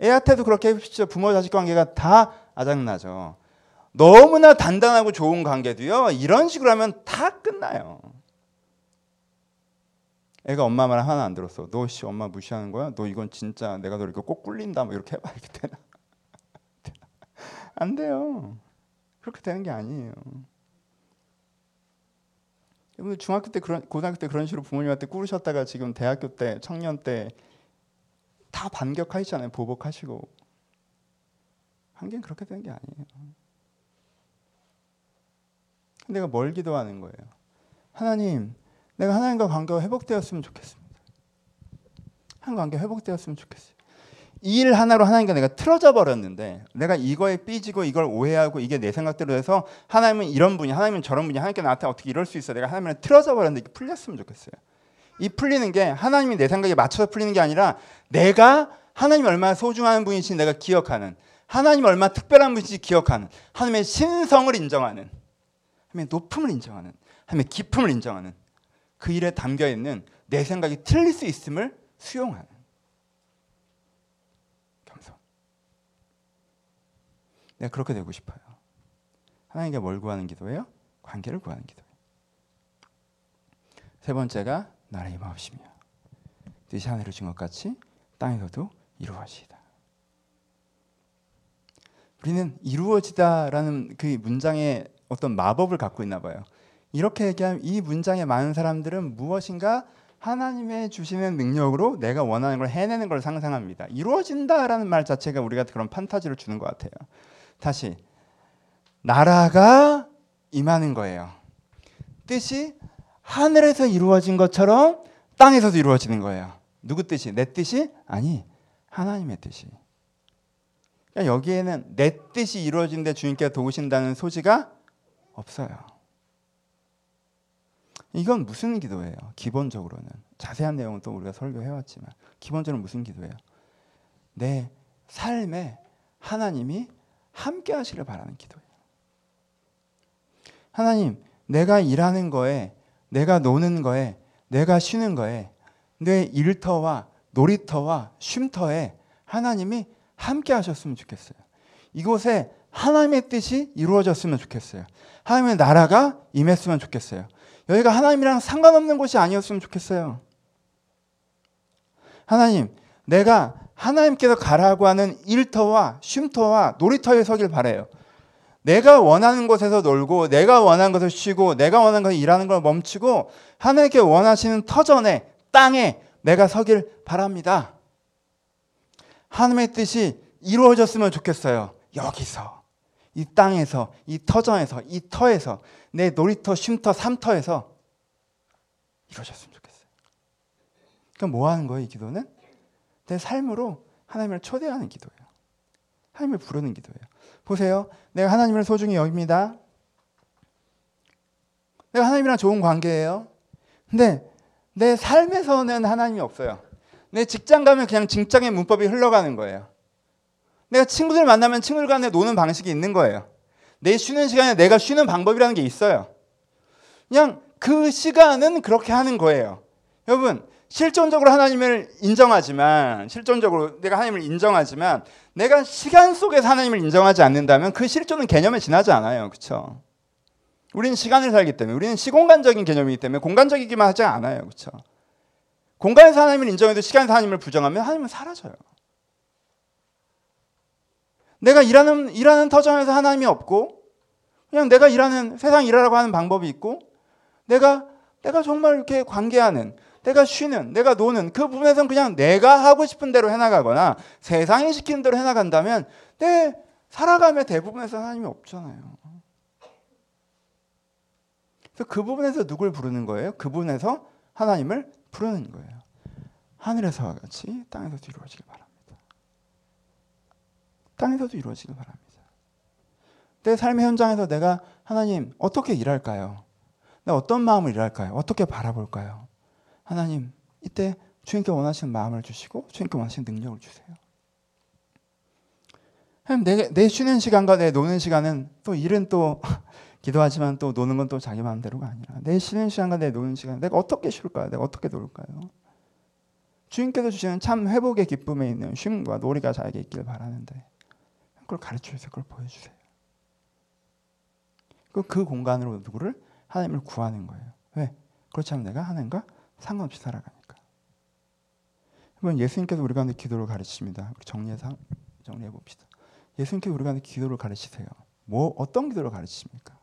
애한테도 그렇게 해보십시오. 부모 자식 관계가 다 아작나죠. 너무나 단단하고 좋은 관계도요. 이런 식으로 하면 다 끝나요. 애가 엄마 말 하나 안 들었어. 너 씨 엄마 무시하는 거야? 너 이건 진짜 내가 너 이렇게 꼭 꿀린다. 뭐 이렇게 해봐 이렇게? 안 돼요. 그렇게 되는 게 아니에요. 여러분 중학교 때 그런 고등학교 때 그런 식으로 부모님한테 꾸르셨다가 지금 대학교 때 청년 때 다 반격하시잖아요. 보복하시고 한계는 그렇게 되는 게 아니에요. 내가 뭘 기도하는 거예요? 하나님, 내가 하나님과 관계가 회복되었으면 좋겠습니다. 하나님과 관계 회복되었으면 좋겠어요. 이 일 하나로 하나님과 내가 틀어져 버렸는데 내가 이거에 삐지고 이걸 오해하고 이게 내 생각대로 해서 하나님은 이런 분이 하나님은 저런 분이 하나님께 나한테 어떻게 이럴 수 있어? 내가 하나님을 틀어져 버렸는데 이게 풀렸으면 좋겠어요. 이 풀리는 게 하나님이 내 생각에 맞춰서 풀리는 게 아니라 내가 하나님이 얼마나 소중한 분이신지 내가 기억하는 하나님이 얼마나 특별한 분이신지 기억하는 하나님의 신성을 인정하는 하나님의 높음을 인정하는 하나님의 깊음을 인정하는 그 일에 담겨 있는 내 생각이 틀릴 수 있음을 수용하는 내가 그렇게 되고 싶어요. 하나님께 뭘 구하는 기도예요? 관계를 구하는 기도예요. 세 번째가 나를 임하옵시며 뜻이 하늘에 준것 같이 땅에서도 이루어지다. 우리는 이루어지다라는 그 문장에 어떤 마법을 갖고 있나 봐요. 이렇게 얘기하면 이 문장에 많은 사람들은 무엇인가 하나님의 주시는 능력으로 내가 원하는 걸 해내는 걸 상상합니다. 이루어진다라는 말 자체가 우리가 그런 판타지를 주는 것 같아요. 다시 나라가 임하는 거예요. 뜻이 하늘에서 이루어진 것처럼 땅에서도 이루어지는 거예요. 누구 뜻이? 내 뜻이? 아니, 하나님의 뜻이. 그러니까 여기에는 내 뜻이 이루어진데 주님께서 도우신다는 소지가 없어요. 이건 무슨 기도예요? 기본적으로는 자세한 내용은 또 우리가 설교해왔지만 기본적으로 무슨 기도예요? 내 삶에 하나님이 함께 하시길 바라는 기도예요. 하나님, 내가 일하는 거에, 내가 노는 거에, 내가 쉬는 거에, 내 일터와 놀이터와 쉼터에 하나님이 함께 하셨으면 좋겠어요. 이곳에 하나님의 뜻이 이루어졌으면 좋겠어요. 하나님의 나라가 임했으면 좋겠어요. 여기가 하나님이랑 상관없는 곳이 아니었으면 좋겠어요. 하나님, 내가 하나님께서 가라고 하는 일터와 쉼터와 놀이터에 서길 바래요. 내가 원하는 곳에서 놀고 내가 원하는 것을 쉬고 내가 원하는 것을 일하는 걸 멈추고 하나님께 원하시는 터전에 땅에 내가 서길 바랍니다. 하나님의 뜻이 이루어졌으면 좋겠어요. 여기서 이 땅에서 이 터전에서 이 터에서 내 놀이터 쉼터 삼터에서 이루어졌으면 좋겠어요. 그럼 뭐 하는 거예요, 이 기도는? 내 삶으로 하나님을 초대하는 기도예요. 하나님을 부르는 기도예요. 보세요. 내가 하나님을 소중히 여깁니다. 내가 하나님이랑 좋은 관계예요. 근데 내 삶에서는 하나님이 없어요. 내 직장 가면 그냥 직장의 문법이 흘러가는 거예요. 내가 친구들 만나면 친구들 간에 노는 방식이 있는 거예요. 내 쉬는 시간에 내가 쉬는 방법이라는 게 있어요. 그냥 그 시간은 그렇게 하는 거예요. 여러분, 실존적으로 하나님을 인정하지만 실존적으로 내가 하나님을 인정하지만 내가 시간 속에서 하나님을 인정하지 않는다면 그 실존은 개념에 지나지 않아요. 그렇죠? 우리는 시간을 살기 때문에 우리는 시공간적인 개념이기 때문에 공간적이기만 하지 않아요. 그렇죠? 공간에서 하나님을 인정해도 시간에서 하나님을 부정하면 하나님은 사라져요. 내가 일하는 일하는 터전에서 하나님이 없고 그냥 내가 일하는 세상 일하라고 하는 방법이 있고 내가 내가 정말 이렇게 관계하는 내가 쉬는, 내가 노는 그 부분에서는 그냥 내가 하고 싶은 대로 해나가거나 세상이 시키는 대로 해나간다면 내 살아감의 대부분에서 하나님이 없잖아요. 그래서 그 부분에서 누굴 부르는 거예요? 그 부분에서 하나님을 부르는 거예요. 하늘에서와 같이 땅에서도 이루어지길 바랍니다. 땅에서도 이루어지길 바랍니다. 내 삶의 현장에서 내가 하나님 어떻게 일할까요? 내가 어떤 마음을 일할까요? 어떻게 바라볼까요? 하나님 이때 주님께 원하시는 마음을 주시고 주님께 원하시는 능력을 주세요. 내, 내 쉬는 시간과 내 노는 시간은 또 일은 또 기도하지만 또 노는 건 또 자기 마음대로가 아니라 내 쉬는 시간과 내 노는 시간 내가 어떻게 쉴까요? 내가 어떻게 놀까요? 주님께서 주시는 참 회복의 기쁨에 있는 쉼과 놀이가 자에게 있길 바라는데 그걸 가르쳐 주세요. 그걸 보여주세요. 그, 그 공간으로 누구를 하나님을 구하는 거예요. 왜? 그렇지 않으면 내가 하나님과 상관없이 살아가니까. 한번 예수님께서 우리 가운데 기도를 가르치십니다. 우리 정리해서 정리해 봅시다. 예수님께서 우리 가운데 기도를 가르치세요. 뭐 어떤 기도를 가르치십니까?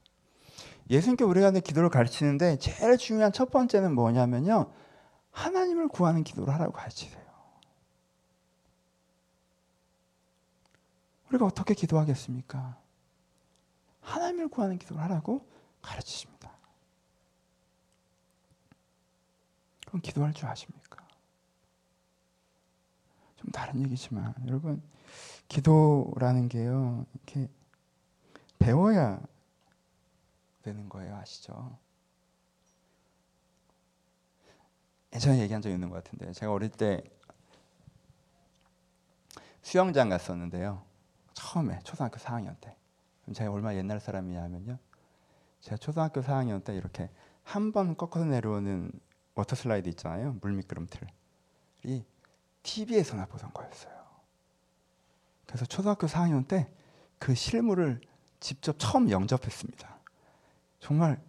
예수님께 우리가 내 기도를 가르치는데 제일 중요한 첫 번째는 뭐냐면요. 하나님을 구하는 기도를 하라고 가르치세요. 우리가 어떻게 기도하겠습니까? 하나님을 구하는 기도를 하라고 가르치십니다. 그럼 기도할 줄 아십니까? 좀 다른 얘기지만 여러분 기도라는 게요 이렇게 배워야 되는 거예요 아시죠? 예전에 얘기한 적 있는 것 같은데 제가 어릴 때 수영장 갔었는데요 처음에 초등학교 4학년 때 제가 얼마 옛날 사람이냐면요 제가 초등학교 4학년 때 이렇게 한 번 꺾어서 내려오는 워터 슬라이드 있잖아요 물 미끄럼틀이 TV에서나 보던 거였어요. 그래서 초등학교 4학년 때 그 실물을 직접 처음 영접했습니다. 정말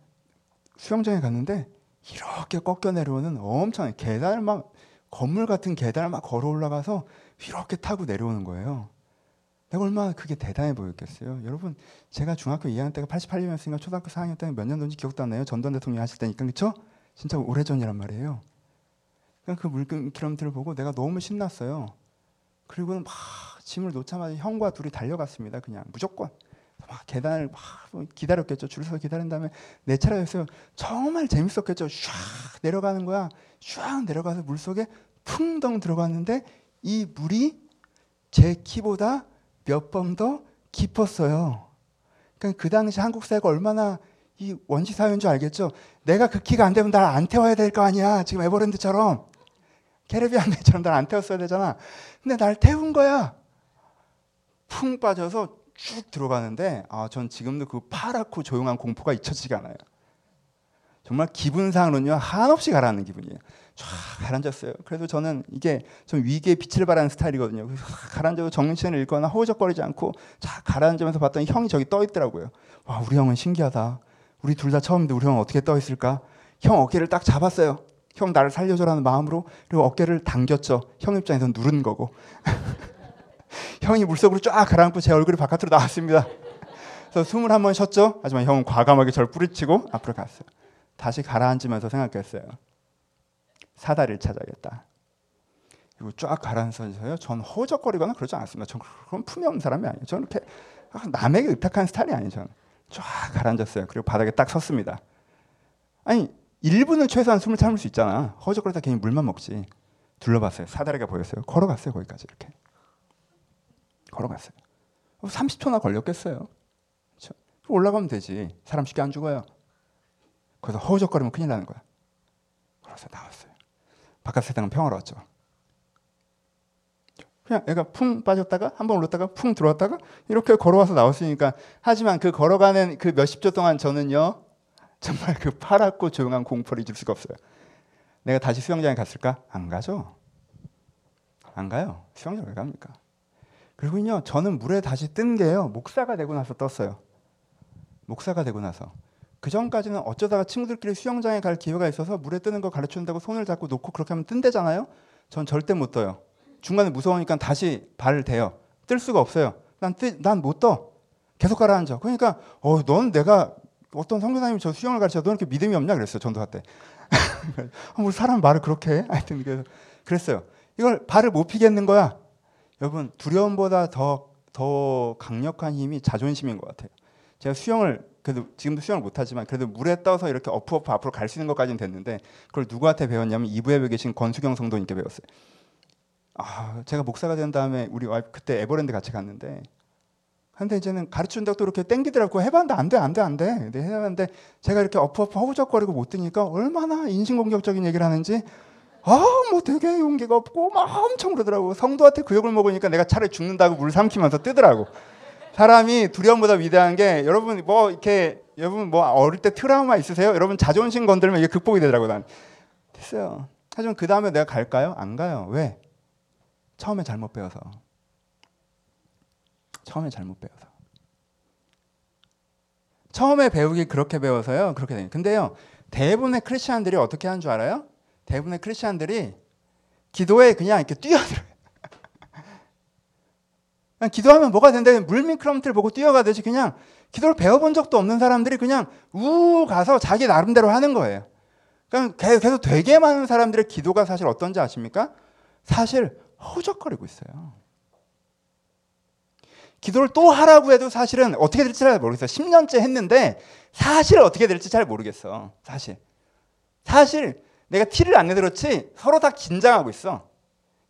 수영장에 갔는데 이렇게 꺾여 내려오는 엄청 계단을 막 건물 같은 계단을 막 걸어 올라가서 이렇게 타고 내려오는 거예요. 내가 얼마나 그게 대단해 보였겠어요. 여러분, 제가 중학교 2학년 때가 88년이었으니까 초등학교 4학년 때는 몇 년도인지 기억도 안 나요. 전두환 대통령 하실 때니까 그렇죠? 진짜 오래전이란 말이에요. 그냥 그 물끄러미를 보고 내가 너무 신났어요. 그리고는 막 짐을 놓자마자 형과 둘이 달려갔습니다. 그냥 무조건 막 계단을 막 기다렸겠죠. 줄 서서 기다린 다음에 내 차례였어요. 정말 재밌었겠죠. 슉 내려가는 거야. 슉 내려가서 물 속에 풍덩 들어갔는데 이 물이 제 키보다 몇 번 더 깊었어요. 그러니까 그 당시 한국 사회가 얼마나 이 원시 사회인 줄 알겠죠. 내가 그 키가 안 되면 날 안 태워야 될 거 아니야. 지금 에버랜드처럼. 캐리비안 배처럼 날 안 태웠어야 되잖아. 근데 날 태운 거야. 풍 빠져서 쭉 들어가는데 아, 전 지금도 그 파랗고 조용한 공포가 잊혀지지가 않아요. 정말 기분상으로는요 한없이 가라앉는 기분이에요. 쫙 가라앉았어요. 그래도 저는 이게 좀 위기의 빛을 발하는 스타일이거든요. 가라앉아도 정신을 잃거나 허우적거리지 않고 쫙 가라앉으면서 봤더니 형이 저기 떠 있더라고요. 와 우리 형은 신기하다. 우리 둘 다 처음인데 우리 형은 어떻게 떠 있을까? 형 어깨를 딱 잡았어요. 형 나를 살려줘라는 마음으로 그리고 어깨를 당겼죠. 형 입장에서 누른 거고. 형이 물속으로 쫙 가라앉고 제 얼굴이 바깥으로 나왔습니다. 그래서 숨을 한 번 쉬었죠. 하지만 형은 과감하게 저를 뿌리치고 앞으로 갔어요. 다시 가라앉으면서 생각했어요. 사다리를 찾아야겠다. 그리고 쫙 가라앉아서요. 전 허적거리거나 그러지 않습니다. 전 그런 품이 없는 사람이 아니에요. 저는 이렇게 남에게 의탁한 스타일이 아니에요. 저는 쫙 가라앉았어요. 그리고 바닥에 딱 섰습니다. 아니 1분은 최소한 숨을 참을 수 있잖아. 허적거리다 괜히 물만 먹지. 둘러봤어요. 사다리가 보였어요. 걸어갔어요. 거기까지 이렇게. 걸어갔어요. 30초나 걸렸겠어요. 그렇죠? 올라가면 되지. 사람 쉽게 안 죽어요. 거기서 허우적거리면 큰일 나는 거야. 그래서 나왔어요. 바깥 세상은 평화로웠죠. 그냥 애가 풍 빠졌다가 한 번 올랐다가 풍 들어왔다가 이렇게 걸어와서 나왔으니까 하지만 그 걸어가는 그 몇십 초 동안 저는요 정말 그 파랗고 조용한 공포를 잊을 수가 없어요. 내가 다시 수영장에 갔을까? 안 가죠. 안 가요. 수영장 왜 갑니까? 그리고요, 저는 물에 다시 뜬 게요, 목사가 되고 나서 떴어요. 목사가 되고 나서. 그 전까지는 어쩌다가 친구들끼리 수영장에 갈 기회가 있어서 물에 뜨는 거 가르쳐준다고 손을 잡고 놓고 그렇게 하면 뜬대잖아요? 전 절대 못 떠요. 중간에 무서우니까 다시 발을 대요. 뜰 수가 없어요. 난, 난못 떠. 계속 가라앉아. 그러니까, 어, 넌 내가 어떤 성교사님이 저 수영을 가르쳐 너 이렇게 믿음이 없냐 그랬어요 전도할 때. 뭐 사람 말을 그렇게 해? 하여튼 그래서 그랬어요. 이걸 발을 못 피겠는 거야. 여러분 두려움보다 더 더 강력한 힘이 자존심인 것 같아요. 제가 수영을 그래도 지금도 수영을 못하지만 그래도 물에 떠서 이렇게 어프어프 앞으로 갈 수 있는 것까지는 됐는데 그걸 누구한테 배웠냐면 이부에 계신 권수경 성도님께 배웠어요. 아 제가 목사가 된 다음에 우리 와이프 그때 에버랜드 같이 갔는데 근데 이제는 가르치는다고 또 이렇게 땡기더라고 해봤는데 안 돼, 안 돼, 안 돼. 근데 해봤는데 제가 이렇게 어프어프 허우적거리고 못 뜨니까 얼마나 인신공격적인 얘기를 하는지 아, 뭐 되게 용기가 없고 막 엄청 그러더라고. 성도한테 그 욕을 먹으니까 내가 차라리 죽는다고 물 삼키면서 뜨더라고. 사람이 두려움보다 위대한 게 여러분 뭐 이렇게 여러분 뭐 어릴 때 트라우마 있으세요? 여러분 자존심 건들면 이게 극복이 되더라고 난. 됐어요. 하지만 그 다음에 내가 갈까요? 안 가요. 왜? 처음에 잘못 배워서. 처음에 잘못 배워서. 처음에 배우기 그렇게 배워서요. 그렇게 돼요. 근데요. 대부분의 크리스천들이 어떻게 하는 줄 알아요? 대부분의 크리스천들이 기도에 그냥 이렇게 뛰어들어요. 그냥 기도하면 뭐가 된다. 물미끄럼틀 보고 뛰어가듯이 그냥 기도를 배워본 적도 없는 사람들이 그냥 우 가서 자기 나름대로 하는 거예요. 그러니까 계속 되게 많은 사람들의 기도가 사실 어떤지 아십니까? 사실 허우적거리고 있어요. 기도를 또 하라고 해도 사실은 어떻게 될지 잘 모르겠어요. 10년째 했는데 사실 어떻게 될지 잘 모르겠어. 사실. 사실 내가 티를 안 내들었지 서로 다 긴장하고 있어.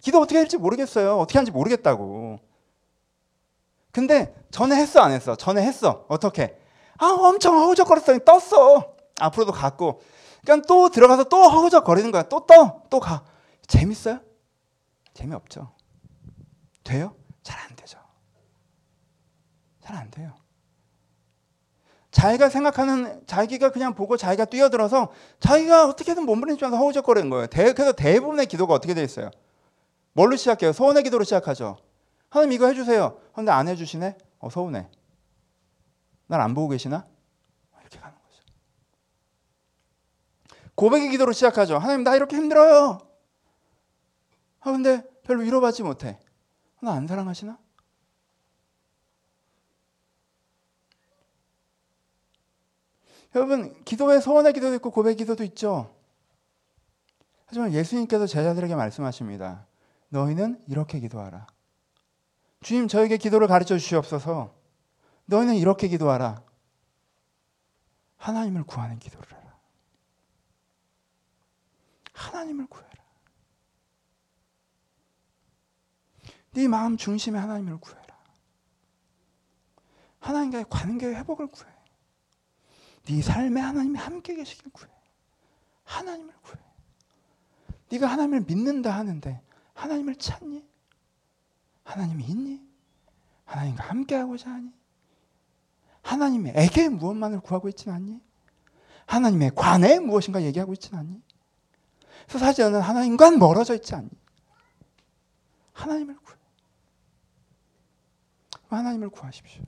기도 어떻게 될지 모르겠어요. 어떻게 하는지 모르겠다고. 근데 전에 했어 안 했어? 전에 했어. 어떻게? 아 엄청 허우적거렸더니 떴어. 앞으로도 갔고. 그러니까 또 들어가서 또 허우적거리는 거야. 또 떠. 또 가. 재밌어요? 재미없죠. 돼요? 잘 안 되죠. 잘 안 돼요. 자기가 생각하는 자기가 그냥 보고 자기가 뛰어들어서 자기가 어떻게든 몸부림치 면서 허우적거리는 거예요. 대, 그래서 대부분의 기도가 어떻게 돼 있어요? 뭘로 시작해요? 소원의 기도로 시작하죠. 하나님 이거 해주세요. 근데 안 해주시네? 어, 서운해. 날 안 보고 계시나? 이렇게 가는 거죠. 고백의 기도로 시작하죠. 하나님 나 이렇게 힘들어요. 아 근데 별로 위로받지 못해. 나 안 사랑하시나? 여러분 기도에 소원의 기도도 있고 고백 기도도 있죠. 하지만 예수님께서 제자들에게 말씀하십니다. 너희는 이렇게 기도하라. 주님 저에게 기도를 가르쳐 주시옵소서. 너희는 이렇게 기도하라. 하나님을 구하는 기도를 해라. 하나님을 구해라. 네 마음 중심에 하나님을 구해라. 하나님과의 관계의 회복을 구해. 네 삶에 하나님이 함께 계시길 구해. 하나님을 구해. 네가 하나님을 믿는다 하는데 하나님을 찾니? 하나님이 있니? 하나님과 함께하고자 하니? 하나님에게 무엇만을 구하고 있지는 않니? 하나님의 관에 무엇인가 얘기하고 있지는 않니? 그래서 사실 너는 하나님과 멀어져 있지 않니? 하나님을 구해. 하나님을 구하십시오.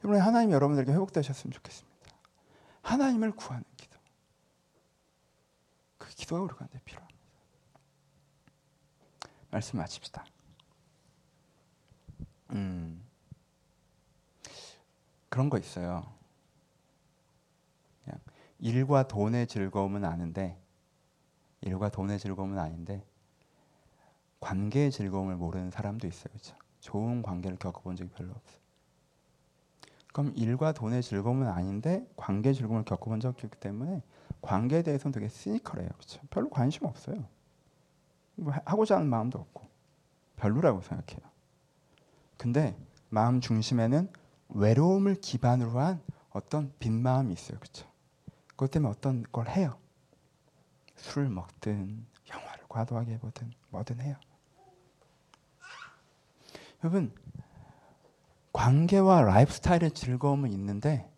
이번에 하나님 여러분들에게 회복되셨으면 좋겠습니다. 하나님을 구하는 기도. 그 기도가 우리가 필요합니다. 말씀 마칩시다. 음, 그런 거 있어요. 그냥 일과 돈의 즐거움은 아는데 일과 돈의 즐거움은 아닌데 관계의 즐거움을 모르는 사람도 있어요. 그렇죠? 좋은 관계를 겪어본 적이 별로 없어요. 그럼 일과 돈의 즐거움은 아닌데 관계 즐거움을 겪어본 적이 없기 때문에 관계에 대해서는 되게 시니컬해요. 그렇죠? 별로 관심 없어요. 뭐 하고자 하는 마음도 없고 별로라고 생각해요. 근데 마음 중심에는 외로움을 기반으로 한 어떤 빈 마음이 있어요. 그렇죠? 그것 때문에 어떤 걸 해요. 술을 먹든 영화를 과도하게 보든 뭐든 해요. 여러분 관계와 라이프 스타일의 즐거움은 있는데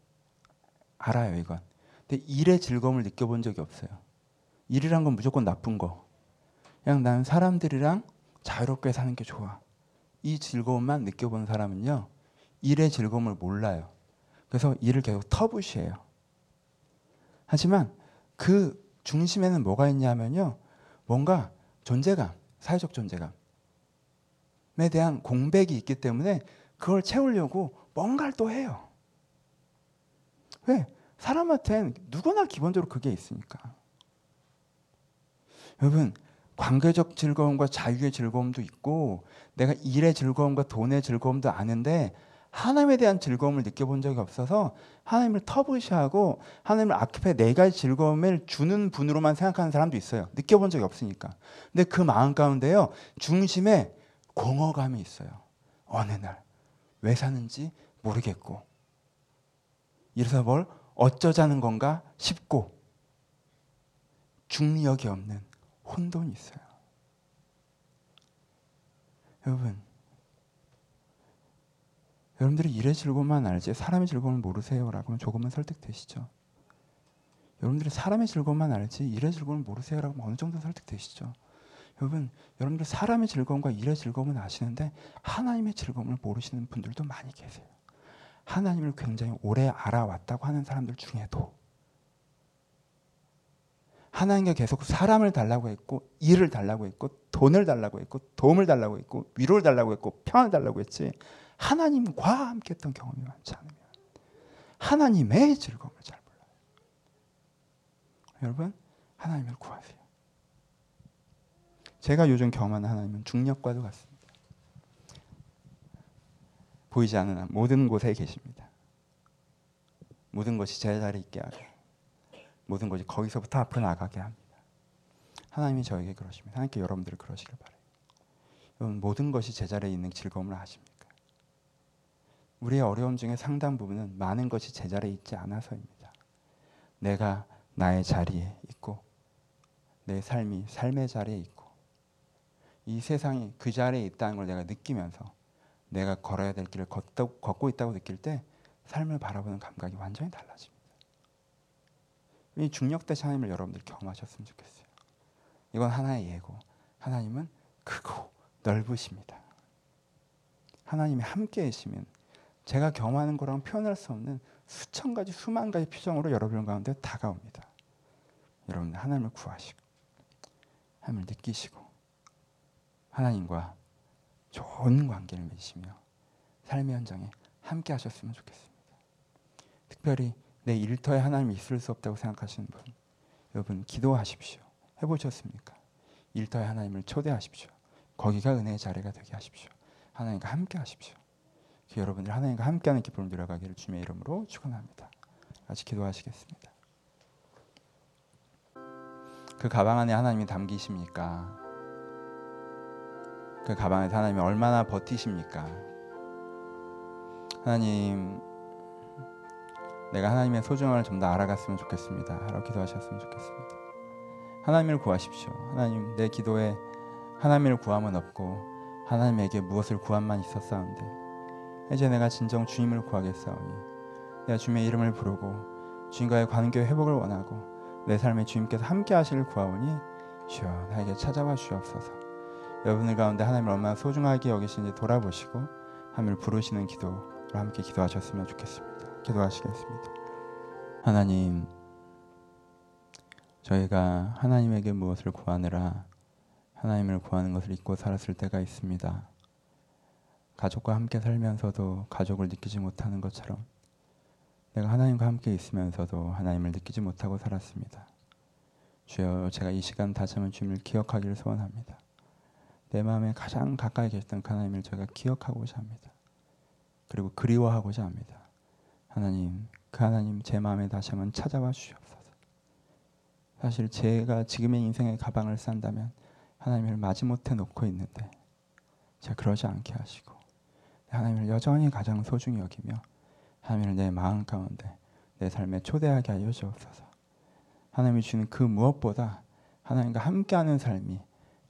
알아요 이건. 근데 일의 즐거움을 느껴본 적이 없어요. 일이란 건 무조건 나쁜 거. 그냥 나는 사람들이랑 자유롭게 사는 게 좋아. 이 즐거움만 느껴본 사람은요 일의 즐거움을 몰라요. 그래서 일을 계속 터부시해요. 하지만 그 중심에는 뭐가 있냐면요 뭔가 존재감, 사회적 존재감에 대한 공백이 있기 때문에 그걸 채우려고 뭔가를 또 해요. 왜? 사람한테는 누구나 기본적으로 그게 있으니까. 여러분, 관계적 즐거움과 자유의 즐거움도 있고, 내가 일의 즐거움과 돈의 즐거움도 아는데, 하나님에 대한 즐거움을 느껴본 적이 없어서 하나님을 터부시하고 하나님을 앞에 네 가지 즐거움을 주는 분으로만 생각하는 사람도 있어요. 느껴본 적이 없으니까. 근데 그 마음 가운데요, 중심에 공허감이 있어요. 어느 날. 왜 사는지 모르겠고 이래서 뭘 어쩌자는 건가 싶고 중력이 없는 혼돈이 있어요. 여러분, 여러분들이 일의 즐거움만 알지 사람의 즐거움을 모르세요라고 하면 조금은 설득되시죠. 여러분들이 사람의 즐거움만 알지 일의 즐거움을 모르세요라고 하면 어느 정도 설득되시죠. 여러분, 여러분들 사람의 즐거움과 일의 즐거움은 아시는데 하나님의 즐거움을 모르시는 분들도 많이 계세요. 하나님을 굉장히 오래 알아왔다고 하는 사람들 중에도 하나님께 계속 사람을 달라고 했고 일을 달라고 했고 돈을 달라고 했고 도움을 달라고 했고 위로를 달라고 했고 평안을 달라고 했지 하나님과 함께했던 경험이 많지 않으면 하나님의 즐거움을 잘 몰라요. 여러분 하나님을 구하세요. 제가 요즘 경험하는 하나님은 중력과도 같습니다. 보이지 않는 모든 곳에 계십니다. 모든 것이 제자리에 있게 하고 모든 것이 거기서부터 앞으로 나가게 합니다. 하나님이 저에게 그러십니다. 하나님께 여러분들 그러시길 바래요. 여러분 모든 것이 제자리에 있는 즐거움을 아십니까? 우리의 어려움 중에 상당 부분은 많은 것이 제자리에 있지 않아서입니다. 내가 나의 자리에 있고 내 삶이 삶의 자리에 있고 이 세상이 그 자리에 있다는 걸 내가 느끼면서 내가 걸어야 될 길을 걷다, 걷고 있다고 느낄 때 삶을 바라보는 감각이 완전히 달라집니다. 이 중력대 하나님을 여러분들 경험하셨으면 좋겠어요. 이건 하나의 예고. 하나님은 크고 넓으십니다. 하나님이 함께 계시면 제가 경험하는 거랑 표현할 수 없는 수천 가지 수만 가지 표정으로 여러분 가운데 다가옵니다. 여러분 하나님을 구하시고 하나님을 느끼시고 하나님과 좋은 관계를 맺으시며 삶의 현장에 함께 하셨으면 좋겠습니다. 특별히 내 일터에 하나님이 있을 수 없다고 생각하시는 분, 여러분 기도하십시오. 해보셨습니까? 일터에 하나님을 초대하십시오. 거기가 은혜의 자리가 되게 하십시오. 하나님과 함께 하십시오. 그 여러분들 하나님과 함께하는 기쁨을 누려가기를 주님의 이름으로 축원합니다. 같이 기도하시겠습니다. 그 가방 안에 하나님이 담기십니까? 그 가방에서 하나님이 얼마나 버티십니까? 하나님, 내가 하나님의 소중함을 좀 더 알아갔으면 좋겠습니다. 하러 기도하셨으면 좋겠습니다. 하나님을 구하십시오. 하나님, 내 기도에 하나님을 구함은 없고 하나님에게 무엇을 구함만 있었사온데 이제 내가 진정 주님을 구하겠사오니 내가 주님의 이름을 부르고 주님과의 관계 회복을 원하고 내 삶에 주님께서 함께 하시길 구하오니 주여 나에게 찾아와 주옵소서. 여러분들 가운데 하나님을 얼마나 소중하게 여기시는지 돌아보시고 하나님을 부르시는 기도로 함께 기도하셨으면 좋겠습니다. 기도하시겠습니다. 하나님, 저희가 하나님에게 무엇을 구하느라 하나님을 구하는 것을 잊고 살았을 때가 있습니다. 가족과 함께 살면서도 가족을 느끼지 못하는 것처럼 내가 하나님과 함께 있으면서도 하나님을 느끼지 못하고 살았습니다. 주여 제가 이 시간 다시 한번 주님을 기억하기를 소원합니다. 내 마음에 가장 가까이 계셨던 그 하나님을 제가 기억하고자 합니다. 그리고 그리워하고자 합니다. 하나님, 그 하나님 제 마음에 다시 한번 찾아와 주시옵소서. 사실 제가 지금의 인생의 가방을 싼다면 하나님을 마지못해 놓고 있는데 제가 그러지 않게 하시고 하나님을 여전히 가장 소중히 여기며 하나님을 내 마음 가운데 내 삶에 초대하게 하여 주옵소서. 하나님이 주는 그 무엇보다 하나님과 함께하는 삶이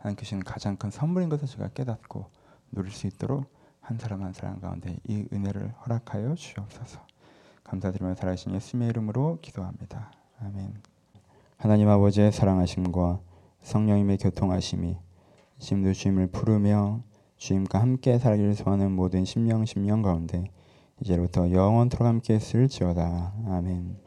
하나님 주시는 가장 큰 선물인 것을 제가 깨닫고 누릴 수 있도록 한 사람 한 사람 가운데 이 은혜를 허락하여 주옵소서. 감사드리며 살아계신 예수님의 이름으로 기도합니다. 아멘. 하나님 아버지의 사랑하심과 성령님의 교통하심이 지금도 주님을 부르며 주님과 함께 살기를 소하는 모든 심령 심령 가운데 이제부터 영원토록 함께 있을지어다. 아멘.